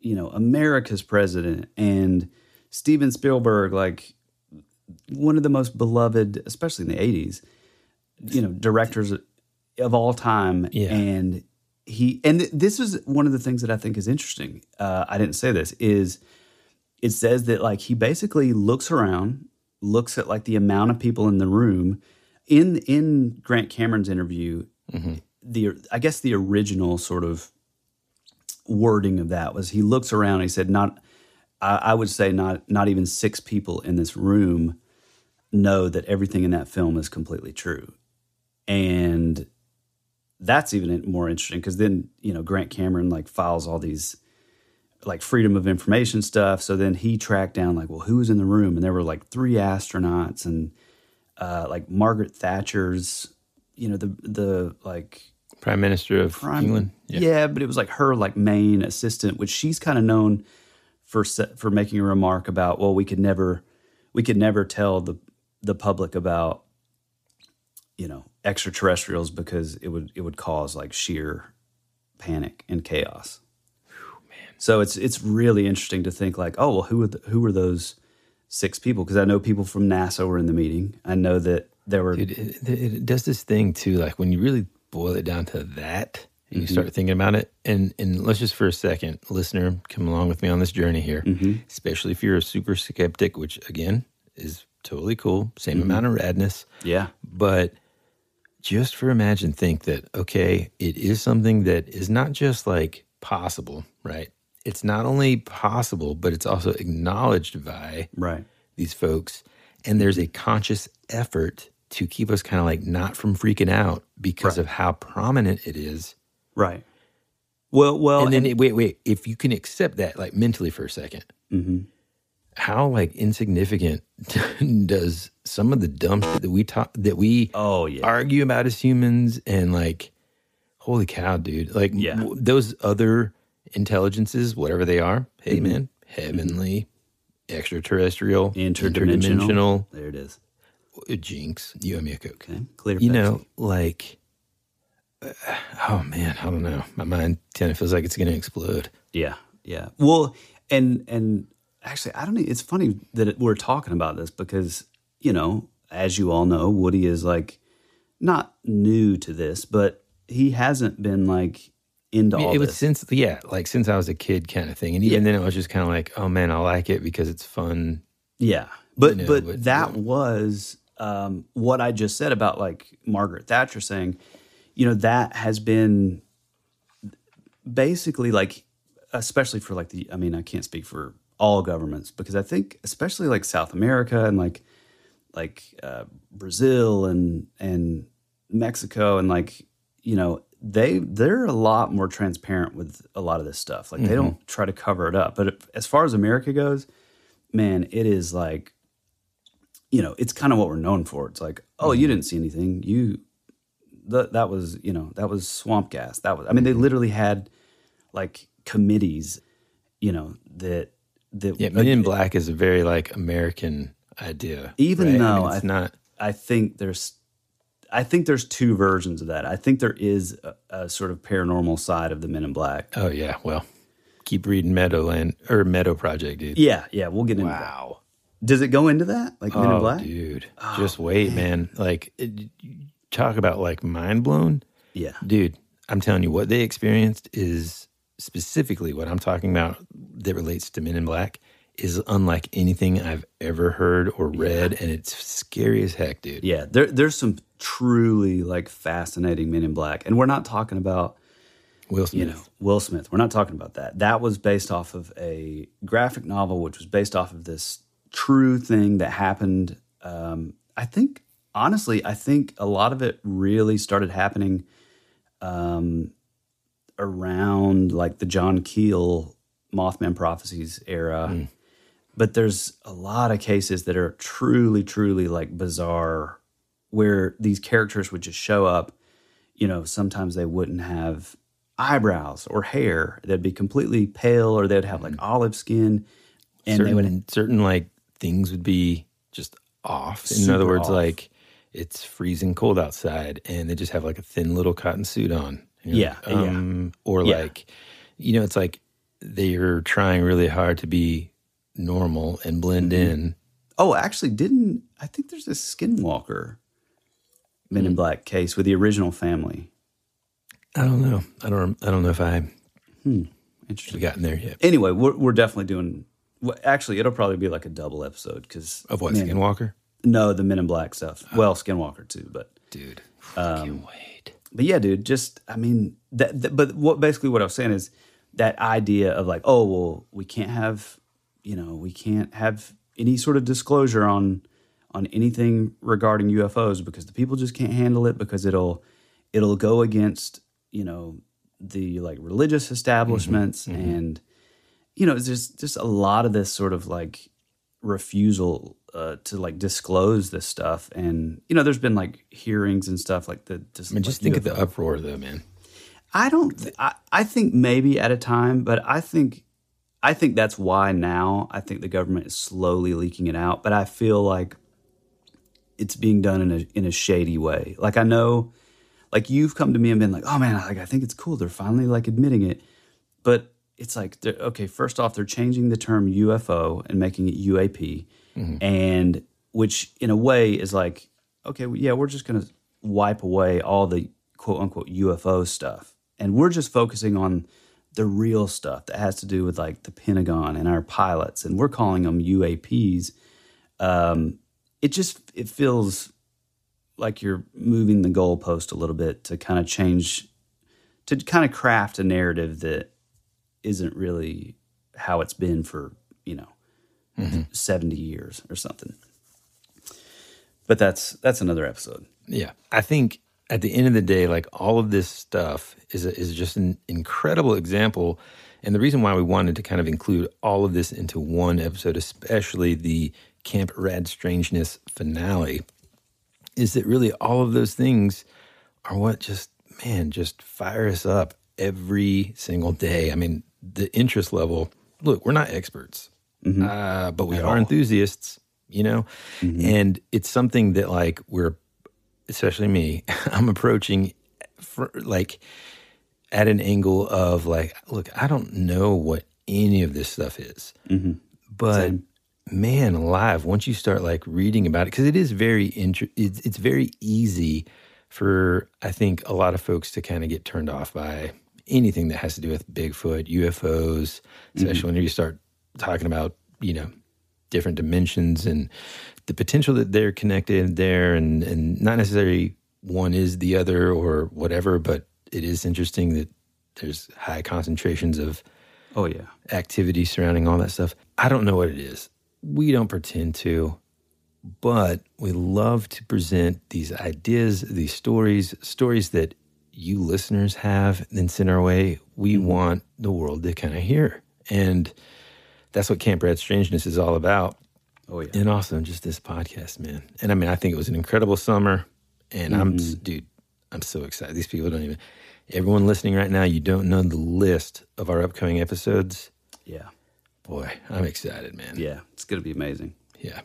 you know america's president and steven spielberg like one of the most beloved especially in the 80s you know directors of all time. Yeah. and he and th- this is one of the things that i think is interesting uh, i didn't say this is it says that like he basically looks around looks at like the amount of people in the room. In in grant cameron's interview the i guess the original sort of wording of that was he looks around and he said not I, I would say not not even six people in this room know that everything in that film is completely true and that's even more interesting because then you know grant cameron like files all these like freedom of information stuff so then he tracked down like well who was in the room and there were like three astronauts and uh like margaret thatcher's you know the the like Prime Minister of Prime- England. Yeah. but it was like her like main assistant, which she's kind of known for for making a remark about, well, we could never we could never tell the the public about you know extraterrestrials because it would it would cause like sheer panic and chaos. So it's it's really interesting to think like, oh well, who are the, who were those six people? Because I know people from NASA were in the meeting. I know that there were. Dude, it, it, it does this thing too. Like when you really boil it down to that, and you Mhm. start thinking about it, and and let's just for a second, listener, come along with me on this journey here. Mhm. Especially if you're a super skeptic, which again is totally cool. Same Mhm. amount of radness. Yeah. But just for imagine, think that okay, it is something that is not just like possible, right? It's not only possible, but it's also acknowledged by right these folks, and there's a conscious effort to keep us kind of like not from freaking out because of how prominent it is. Right. Well, well, and then wait, wait. If you can accept that, like mentally for a 2nd Mhm. how like insignificant does some of the dumb shit that we talk that we oh yeah argue about as humans and like holy cow dude like Yeah. w- those other intelligences whatever they are hey Mhm. man heavenly extraterrestrial Interdimensional. interdimensional There it is. uh, jinx you owe me a coke Okay. Clear. you Pepsi. know like oh man i don't know my mind kind of feels like it's gonna explode Yeah, yeah. Well, and and actually, I don't. It's funny that it, we're talking about this because you know, as you all know, Woody is like not new to this, but he hasn't been like into I mean, all it was this. since yeah like since i was a kid kind of thing and even Yeah. then it was just kind of like oh man i like it because it's fun Yeah, but know, but but, that was um, what I just said about like Margaret Thatcher saying, you know, that has been basically like, especially for like the. I mean, I can't speak for all governments because I think especially like South America and like like uh, Brazil and and Mexico and like you know they they're a lot more transparent with a lot of this stuff. Like they Mhm. don't try to cover it up. But as far as America goes, man, it is like you know, it's kind of what we're known for. It's like, oh, you didn't see anything. You that that was, you know, that was swamp gas. That was I mean, they literally had like committees, you know, that that yeah men in black is a very like american idea even right? I though mean, I, it's not I think there's I think there's two versions of that. I think there is a, a sort of paranormal side of the Men in Black. oh yeah well keep reading meadowland or meadow project dude Yeah, yeah, we'll get into wow. that. Does it go into that? Like Men oh, in Black? dude oh, just wait man like it, talk about like mind blown Yeah. dude i'm telling you what they experienced is specifically what i'm talking about that relates to men in black is unlike anything i've ever heard or read and it's scary as heck dude Yeah, there, there's some truly like fascinating Men in Black, and we're not talking about Will Smith. You know, Will Smith. We're not talking about that. That was based off of a graphic novel, which was based off of this true thing that happened. Um, I think, honestly, I think a lot of it really started happening um, around like the John Keel Mothman Prophecies era. But there's a lot of cases that are truly, truly like bizarre where these characters would just show up. You know, sometimes they wouldn't have eyebrows or hair. They'd be completely pale or they'd have like olive skin. And certain, they would certain like things would be just off. In other words, off. like it's freezing cold outside, and they just have like a thin little cotton suit on. Yeah, like, um, Or Yeah. like, you know, it's like they're trying really hard to be normal and blend Mm-hmm. in. Oh, actually, didn't I think there's this Skinwalker Men Hmm. in Black case with the original family? I don't know. I don't. I don't know if I Hmm. Interesting. gotten there yet. Anyway, we're we're definitely doing. Actually, it'll probably be like a double episode because Of what, Skinwalker? No, the Men in Black stuff. Well, Skinwalker too, but dude, um, wait. But yeah, dude, just I mean that, that. But what basically what I was saying is that idea of like, oh well, we can't have, you know, we can't have any sort of disclosure on on anything regarding UFOs because the people just can't handle it because it'll it'll go against you know the like religious establishments and you know there's just a lot of this sort of like refusal uh, to like disclose this stuff and you know there's been like hearings and stuff like the just, I mean, just like think of the uproar, though, man. I don't. Th- I, I think maybe at a time, but I think I think that's why now I think the government is slowly leaking it out. But I feel like it's being done in a in a shady way. Like I know, like you've come to me and been like, "Oh man, like I think it's cool. They're finally like admitting it." But it's like, okay, first off, they're changing the term UFO and making it UAP, Mhm. and which in a way is like, okay, yeah, we're just gonna wipe away all the quote unquote UFO stuff, and we're just focusing on the real stuff that has to do with like the Pentagon and our pilots, and we're calling them UAPs. Um, it just it feels like you're moving the goalpost a little bit to kind of change, to kind of craft a narrative that isn't really how it's been for you know Mhm. 70 years or something. But that's that's another episode. Yeah, I think at the end of the day, like all of this stuff is a, is just an incredible example, and the reason why we wanted to kind of include all of this into one episode, especially the Camp Rad Strangeness finale, is that really all of those things are what just man just fire us up every single day. I mean, the interest level. Look, we're not experts, Mm-hmm. uh, but we At are enthusiasts. You know, mm-hmm. and it's something that like we're especially me, I'm approaching for like at an angle of like, look, I don't know what any of this stuff is, mm-hmm. but man, alive, once you start like reading about it, because it is very inter- it's, it's very easy for I think a lot of folks to kind of get turned off by anything that has to do with Bigfoot, UFOs, especially when you start talking about you know different dimensions and the potential that they're connected there. And and not necessarily one is the other or whatever but it is interesting that there's high concentrations of oh yeah. activity surrounding all that stuff. I don't know what it is. We don't pretend to but we love to present these ideas these stories stories that you listeners have then send our way. We mm-hmm. want the world to kind of hear. And that's what Camp Rad Strangeness is all about. Oh yeah, and also just this podcast, man. And I mean, I think it was an incredible summer, and I'm, Mhm. dude, I'm so excited. These people don't even. Everyone listening right now, you don't know the list of our upcoming episodes. Yeah, boy, I'm excited, man. Yeah, it's gonna be amazing. Yeah.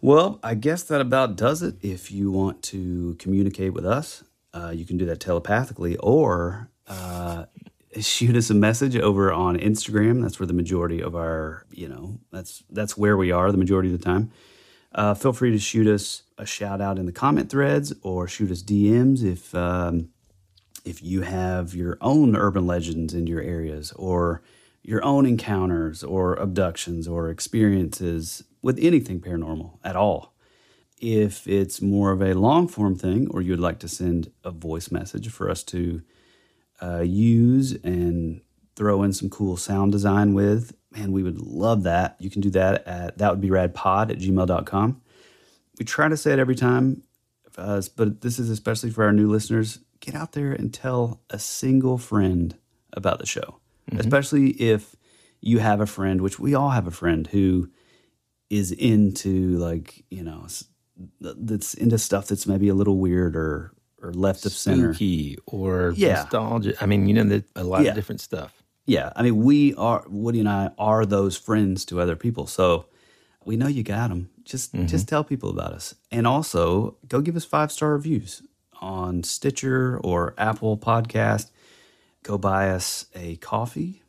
Well, I guess that about does it. If you want to communicate with us, uh, you can do that telepathically or uh, shoot us a message over on Instagram. That's where the majority of our, you know, that's that's where we are the majority of the time. Uh, feel free to shoot us a shout out in the comment threads or shoot us DMs if um, if you have your own urban legends in your areas or your own encounters or abductions or experiences with anything paranormal at all. If it's more of a long form thing, or you'd like to send a voice message for us to uh, use and throw in some cool sound design with, man, we would love that. You can do that at that would be radpod at gmail.com. We try to say it every time, uh, but this is especially for our new listeners. Get out there and tell a single friend about the show, especially if you have a friend, which we all have a friend who is into like you know that's into stuff that's maybe a little weird or or left of center Spooky or Yeah. nostalgia. I mean, you know, a lot Yeah. of different stuff. Yeah, I mean, we are Woody and I are those friends to other people, so we know you got them. Just just tell people about us, and also go give us five star reviews on Stitcher or Apple Podcast. Go buy us a coffee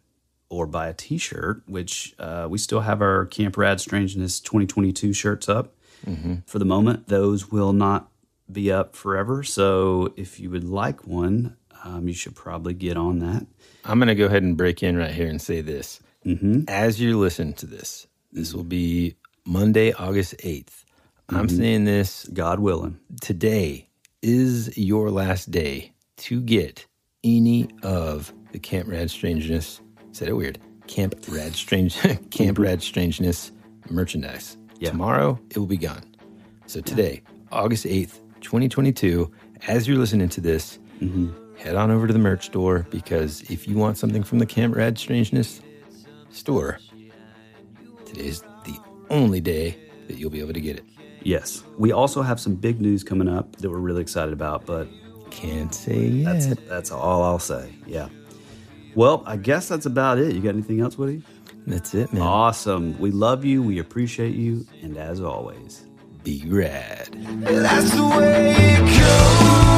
or buy a T-shirt, which uh, we still have our Camp Rad Strangeness 2022 shirts up for the moment. Those will not be up forever, so if you would like one, um, you should probably get on that. I'm going to go ahead and break in right here and say this. Mm-hmm. As you listen to this, this will be Monday, August 8th. I'm Mhm. saying this, God willing. Today is your last day to get any of the Camp Rad Strangeness, said it weird, Camp Rad Strange, Camp Rad Strangeness merchandise. Tomorrow, it will be gone. So today, August 8th, 2022, as you're listening to this, mm-hmm. head on over to the merch store because if you want something from the Camp Rad Strangeness store, today's the only day that you'll be able to get it. Yes. We also have some big news coming up that we're really excited about, but Can't say yet. That's that's all I'll say. Yeah. Well, I guess that's about it. You got anything else, Woody? That's it, man. Awesome. We love you. We appreciate you. And as always, be rad. That's the way it goes.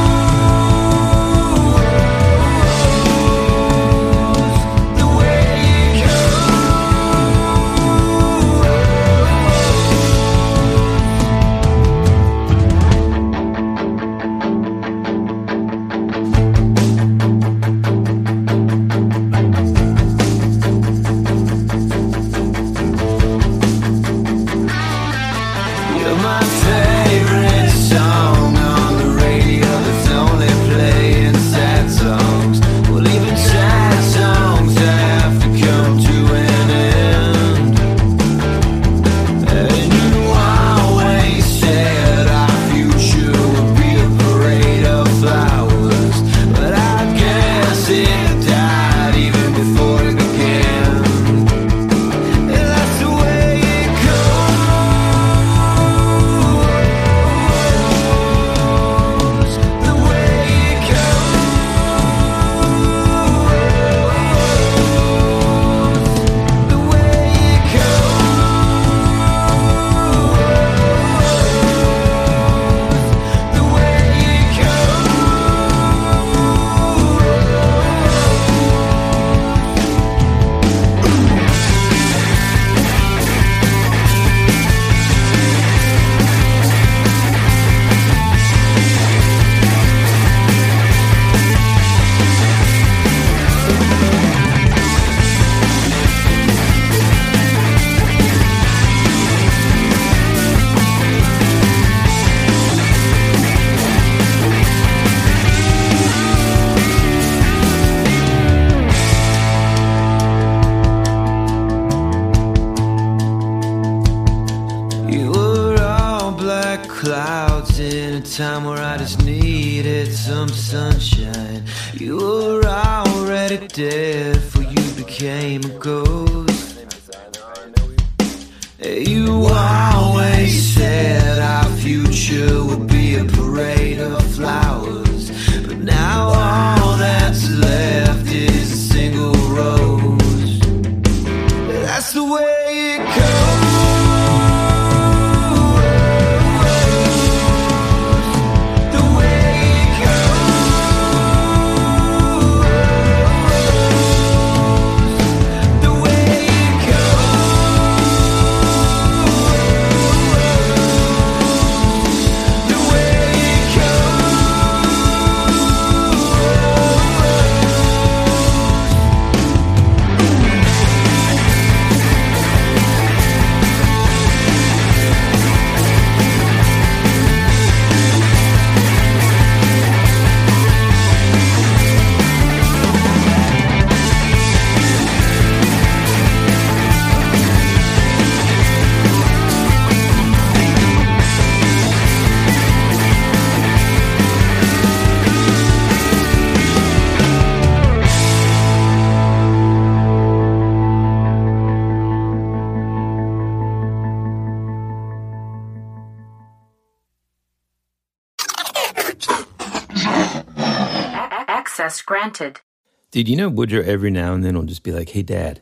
Dude, you know Woodrow every now and then will just be like, "Hey, Dad,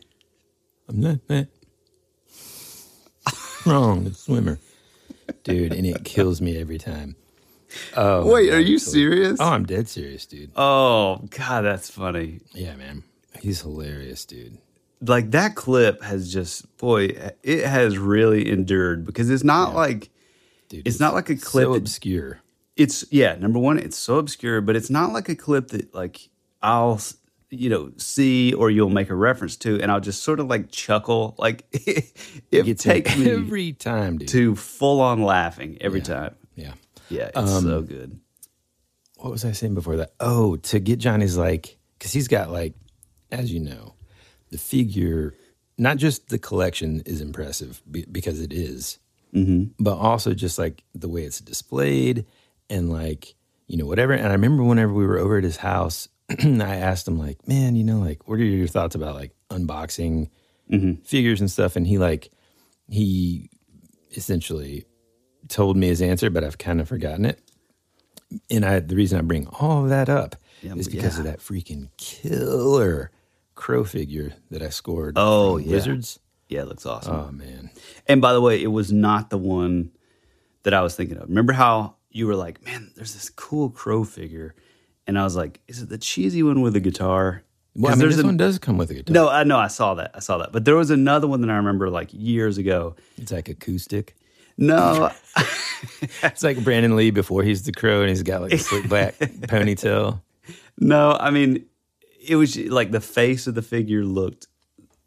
I'm not that wrong, a swimmer." Dude, and it kills me every time. Oh, Wait, my are you it's serious? Oh, I'm dead serious, dude. Oh God, that's funny. Yeah, man, he's hilarious, dude. Like that clip has just boy, it has really endured because it's not like dude, it's not like a clip so that- obscure. It's yeah, number one, it's so obscure, but it's not like a clip that like I'll you know see or you'll make a reference to, and I'll just sort of like chuckle. Like it me takes me every time, dude. to full on laughing every time. Yeah, yeah, it's Um, so good. what was I saying before that? Oh, to get Johnny's like, because he's got like, as you know, the figure, not just the collection is impressive be- because it is, Mhm. but also just like the way it's displayed and like, you know, whatever. And I remember whenever we were over at his house, I asked him like, man, you know, like, what are your thoughts about like unboxing mm-hmm. figures and stuff? And he like, he essentially told me his answer, but I've kind of forgotten it. and I the reason I bring all of that up Yeah, is because of that freaking killer crow figure that I scored. Oh, yeah. Wizards. Yeah, it looks awesome. Oh man, And by the way, it was not the one that I was thinking of. Remember how you were like, "Man, there's this cool crow figure," and I was like, "Is it the cheesy one with the guitar?" well, I mean, this an- one does come with a guitar. No, uh, I know, I saw that, I saw that, but there was another one that I remember like years ago. It's like acoustic. No, It's like Brandon Lee before he's the crow and he's got like a slick back ponytail. no, I mean, it was like the face of the figure looked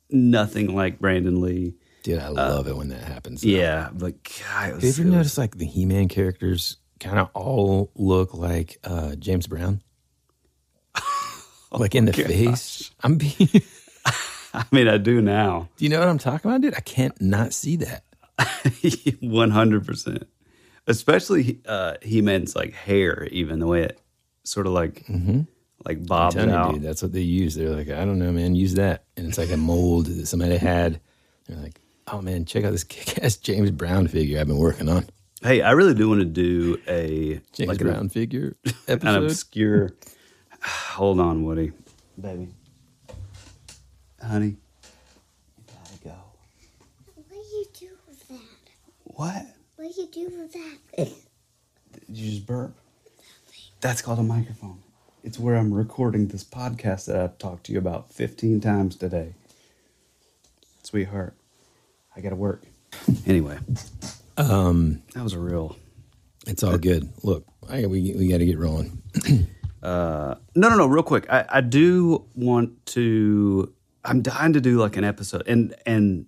nothing like Brandon Lee. Dude, I uh, love it when that happens. though. Yeah, but God, it Have you ever was- noticed like the He-Man characters kind of all look like uh, James Brown? like in the face. I'm being. I mean, I do now. Do you know what I'm talking about, dude? I can't not see that. One hundred percent. Especially uh, He Man's like hair, even the way it sort of like like I'm bobs out. you, dude, that's what they use. They're like, I don't know, man, use that, and it's like a mold that somebody had. They're like, oh man, check out this kick-ass James Brown figure I've been working on. Hey, I really do want to do a James like an- Brown figure an episode. obscure. Hold on, Woody, baby, honey, you gotta go. What do you do with that? What? What do you do with that? Did you just burp? That's called a microphone. It's where I'm recording this podcast that I've talked to you about 15 times today. Sweetheart, I gotta work. Anyway, Um, that was a real. it's all good. Look, I, we we got to get rolling. Uh, no, no, no. Real quick, I, I do want to. I'm dying to do like an episode, and and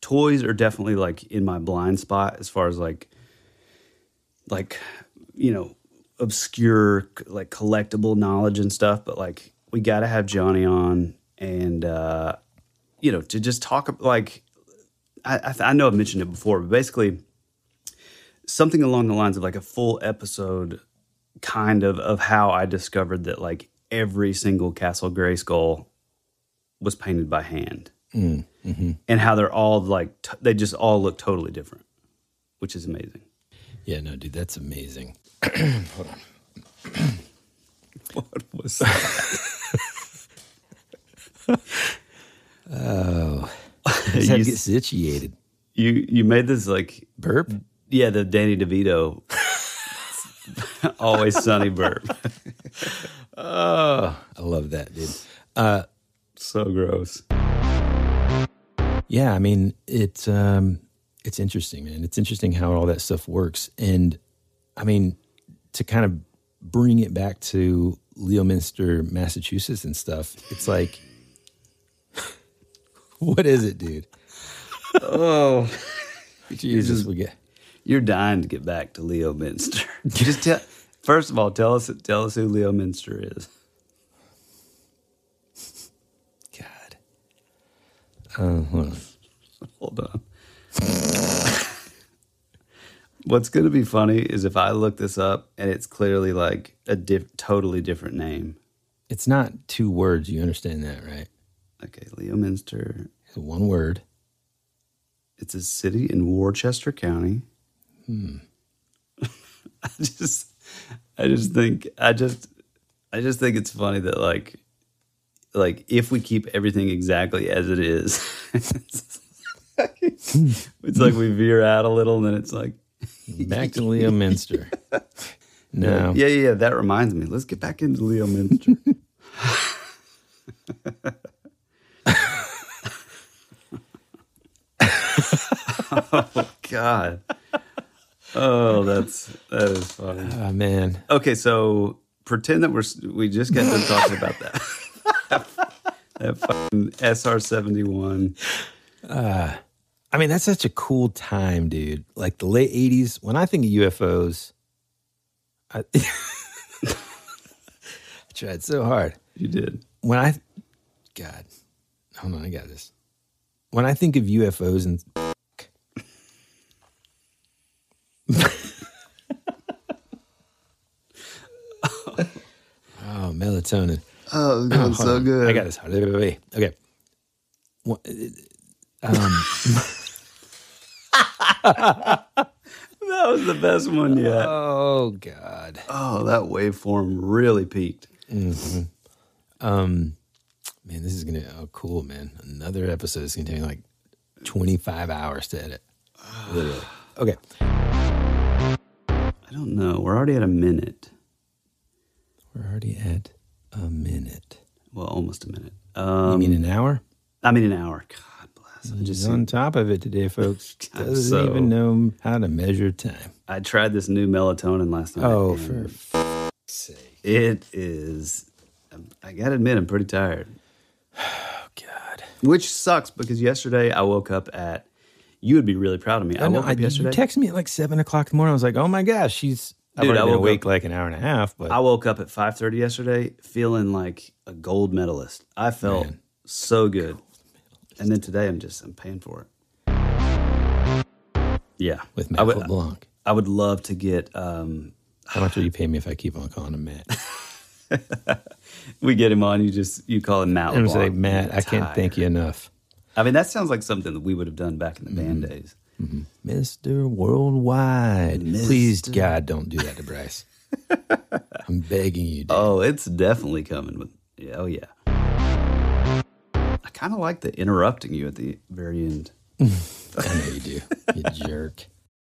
toys are definitely like in my blind spot as far as like, like, you know, obscure like collectible knowledge and stuff. But like, we got to have Johnny on, and uh, you know, to just talk like, I I, I know I've mentioned it before, but basically, something along the lines of like a full episode kind of of how I discovered that like every single Castle Grayskull was painted by hand, Mm, hmm and how they're all like t- they just all look totally different, which is amazing. Yeah, no, dude, that's amazing. Hold on. What was that? Oh, I just had You get s- situated. You you made this like burp? Yeah, the Danny DeVito. Always sunny burp. Oh, I love that, dude. Uh, so gross. Yeah, I mean it's um, it's interesting, man. It's interesting how all that stuff works, and I mean to kind of bring it back to Leominster, Massachusetts, and stuff. It's like, what is it, dude? Oh, Jesus, we get. You're dying to get back to Leo Minster. Just tell. First of all, tell us tell us who Leo Minster is. Uh, hold on. Hold on. What's going to be funny is if I look this up and it's clearly like a diff- totally different name. It's not two words. You understand that, right? Okay, Leo Minster. One word. It's a city in Worcester County. Hmm. I just, I just think, I just, I just think it's funny that like, like if we keep everything exactly as it is, it's like we veer out a little, and then it's like Back to Leo Minster. No. Yeah, yeah, yeah. That reminds me. Let's get back into Leo Minster. oh God. Oh, that's that is funny. Oh man. Okay, so pretend that we're we just got done talking about that. that fucking SR seventy one. Uh, I mean, that's such a cool time, dude. Like the late '80s. When I think of UFOs, I, I tried so hard. You did. When I, God, hold on, I got this. When I think of UFOs and oh, melatonin. Oh, it's going so on. good. I got this. Okay. What- Um, that was the best one yet. Oh God. Oh, that waveform really peaked. hmm Um, man, this is gonna. Oh, cool, man. Another episode is gonna take like twenty five hours to edit. Literally. Okay. I don't know. We're already at a minute. We're already at a minute. Well, almost a minute. Um, you mean an hour? I mean an hour. God bless. I just on top of it today, folks. Doesn't so- even know how to measure time. I tried this new melatonin last night. Oh, for f- sake. It is. I gotta admit, I'm pretty tired. Oh God. Which sucks because yesterday I woke up at. You would be really proud of me. I, I know. woke I, yesterday. you texted me at like seven o'clock in the morning. I was like, oh my gosh, she's. I've Dude, I been woke awake up- like an hour and a half, but I woke up at 5:30 yesterday feeling like a gold medalist. I felt Man. so good. And then today I'm just I'm paying for it. Yeah. with I Matt would, LeBlanc. I would love to get um How much will you pay me if I keep on calling him Matt? we get him on you just you call him Matt. I'm LeBlanc. Matt, I can't thank you enough. I mean that sounds like something that we would have done back in the band Mm-hmm. days. Mr. Worldwide. Please, God, don't do that to Bryce. I'm begging you. Dude. Oh, it's definitely coming with yeah, oh yeah. I kind of like the interrupting you at the very end. I know you do. You jerk.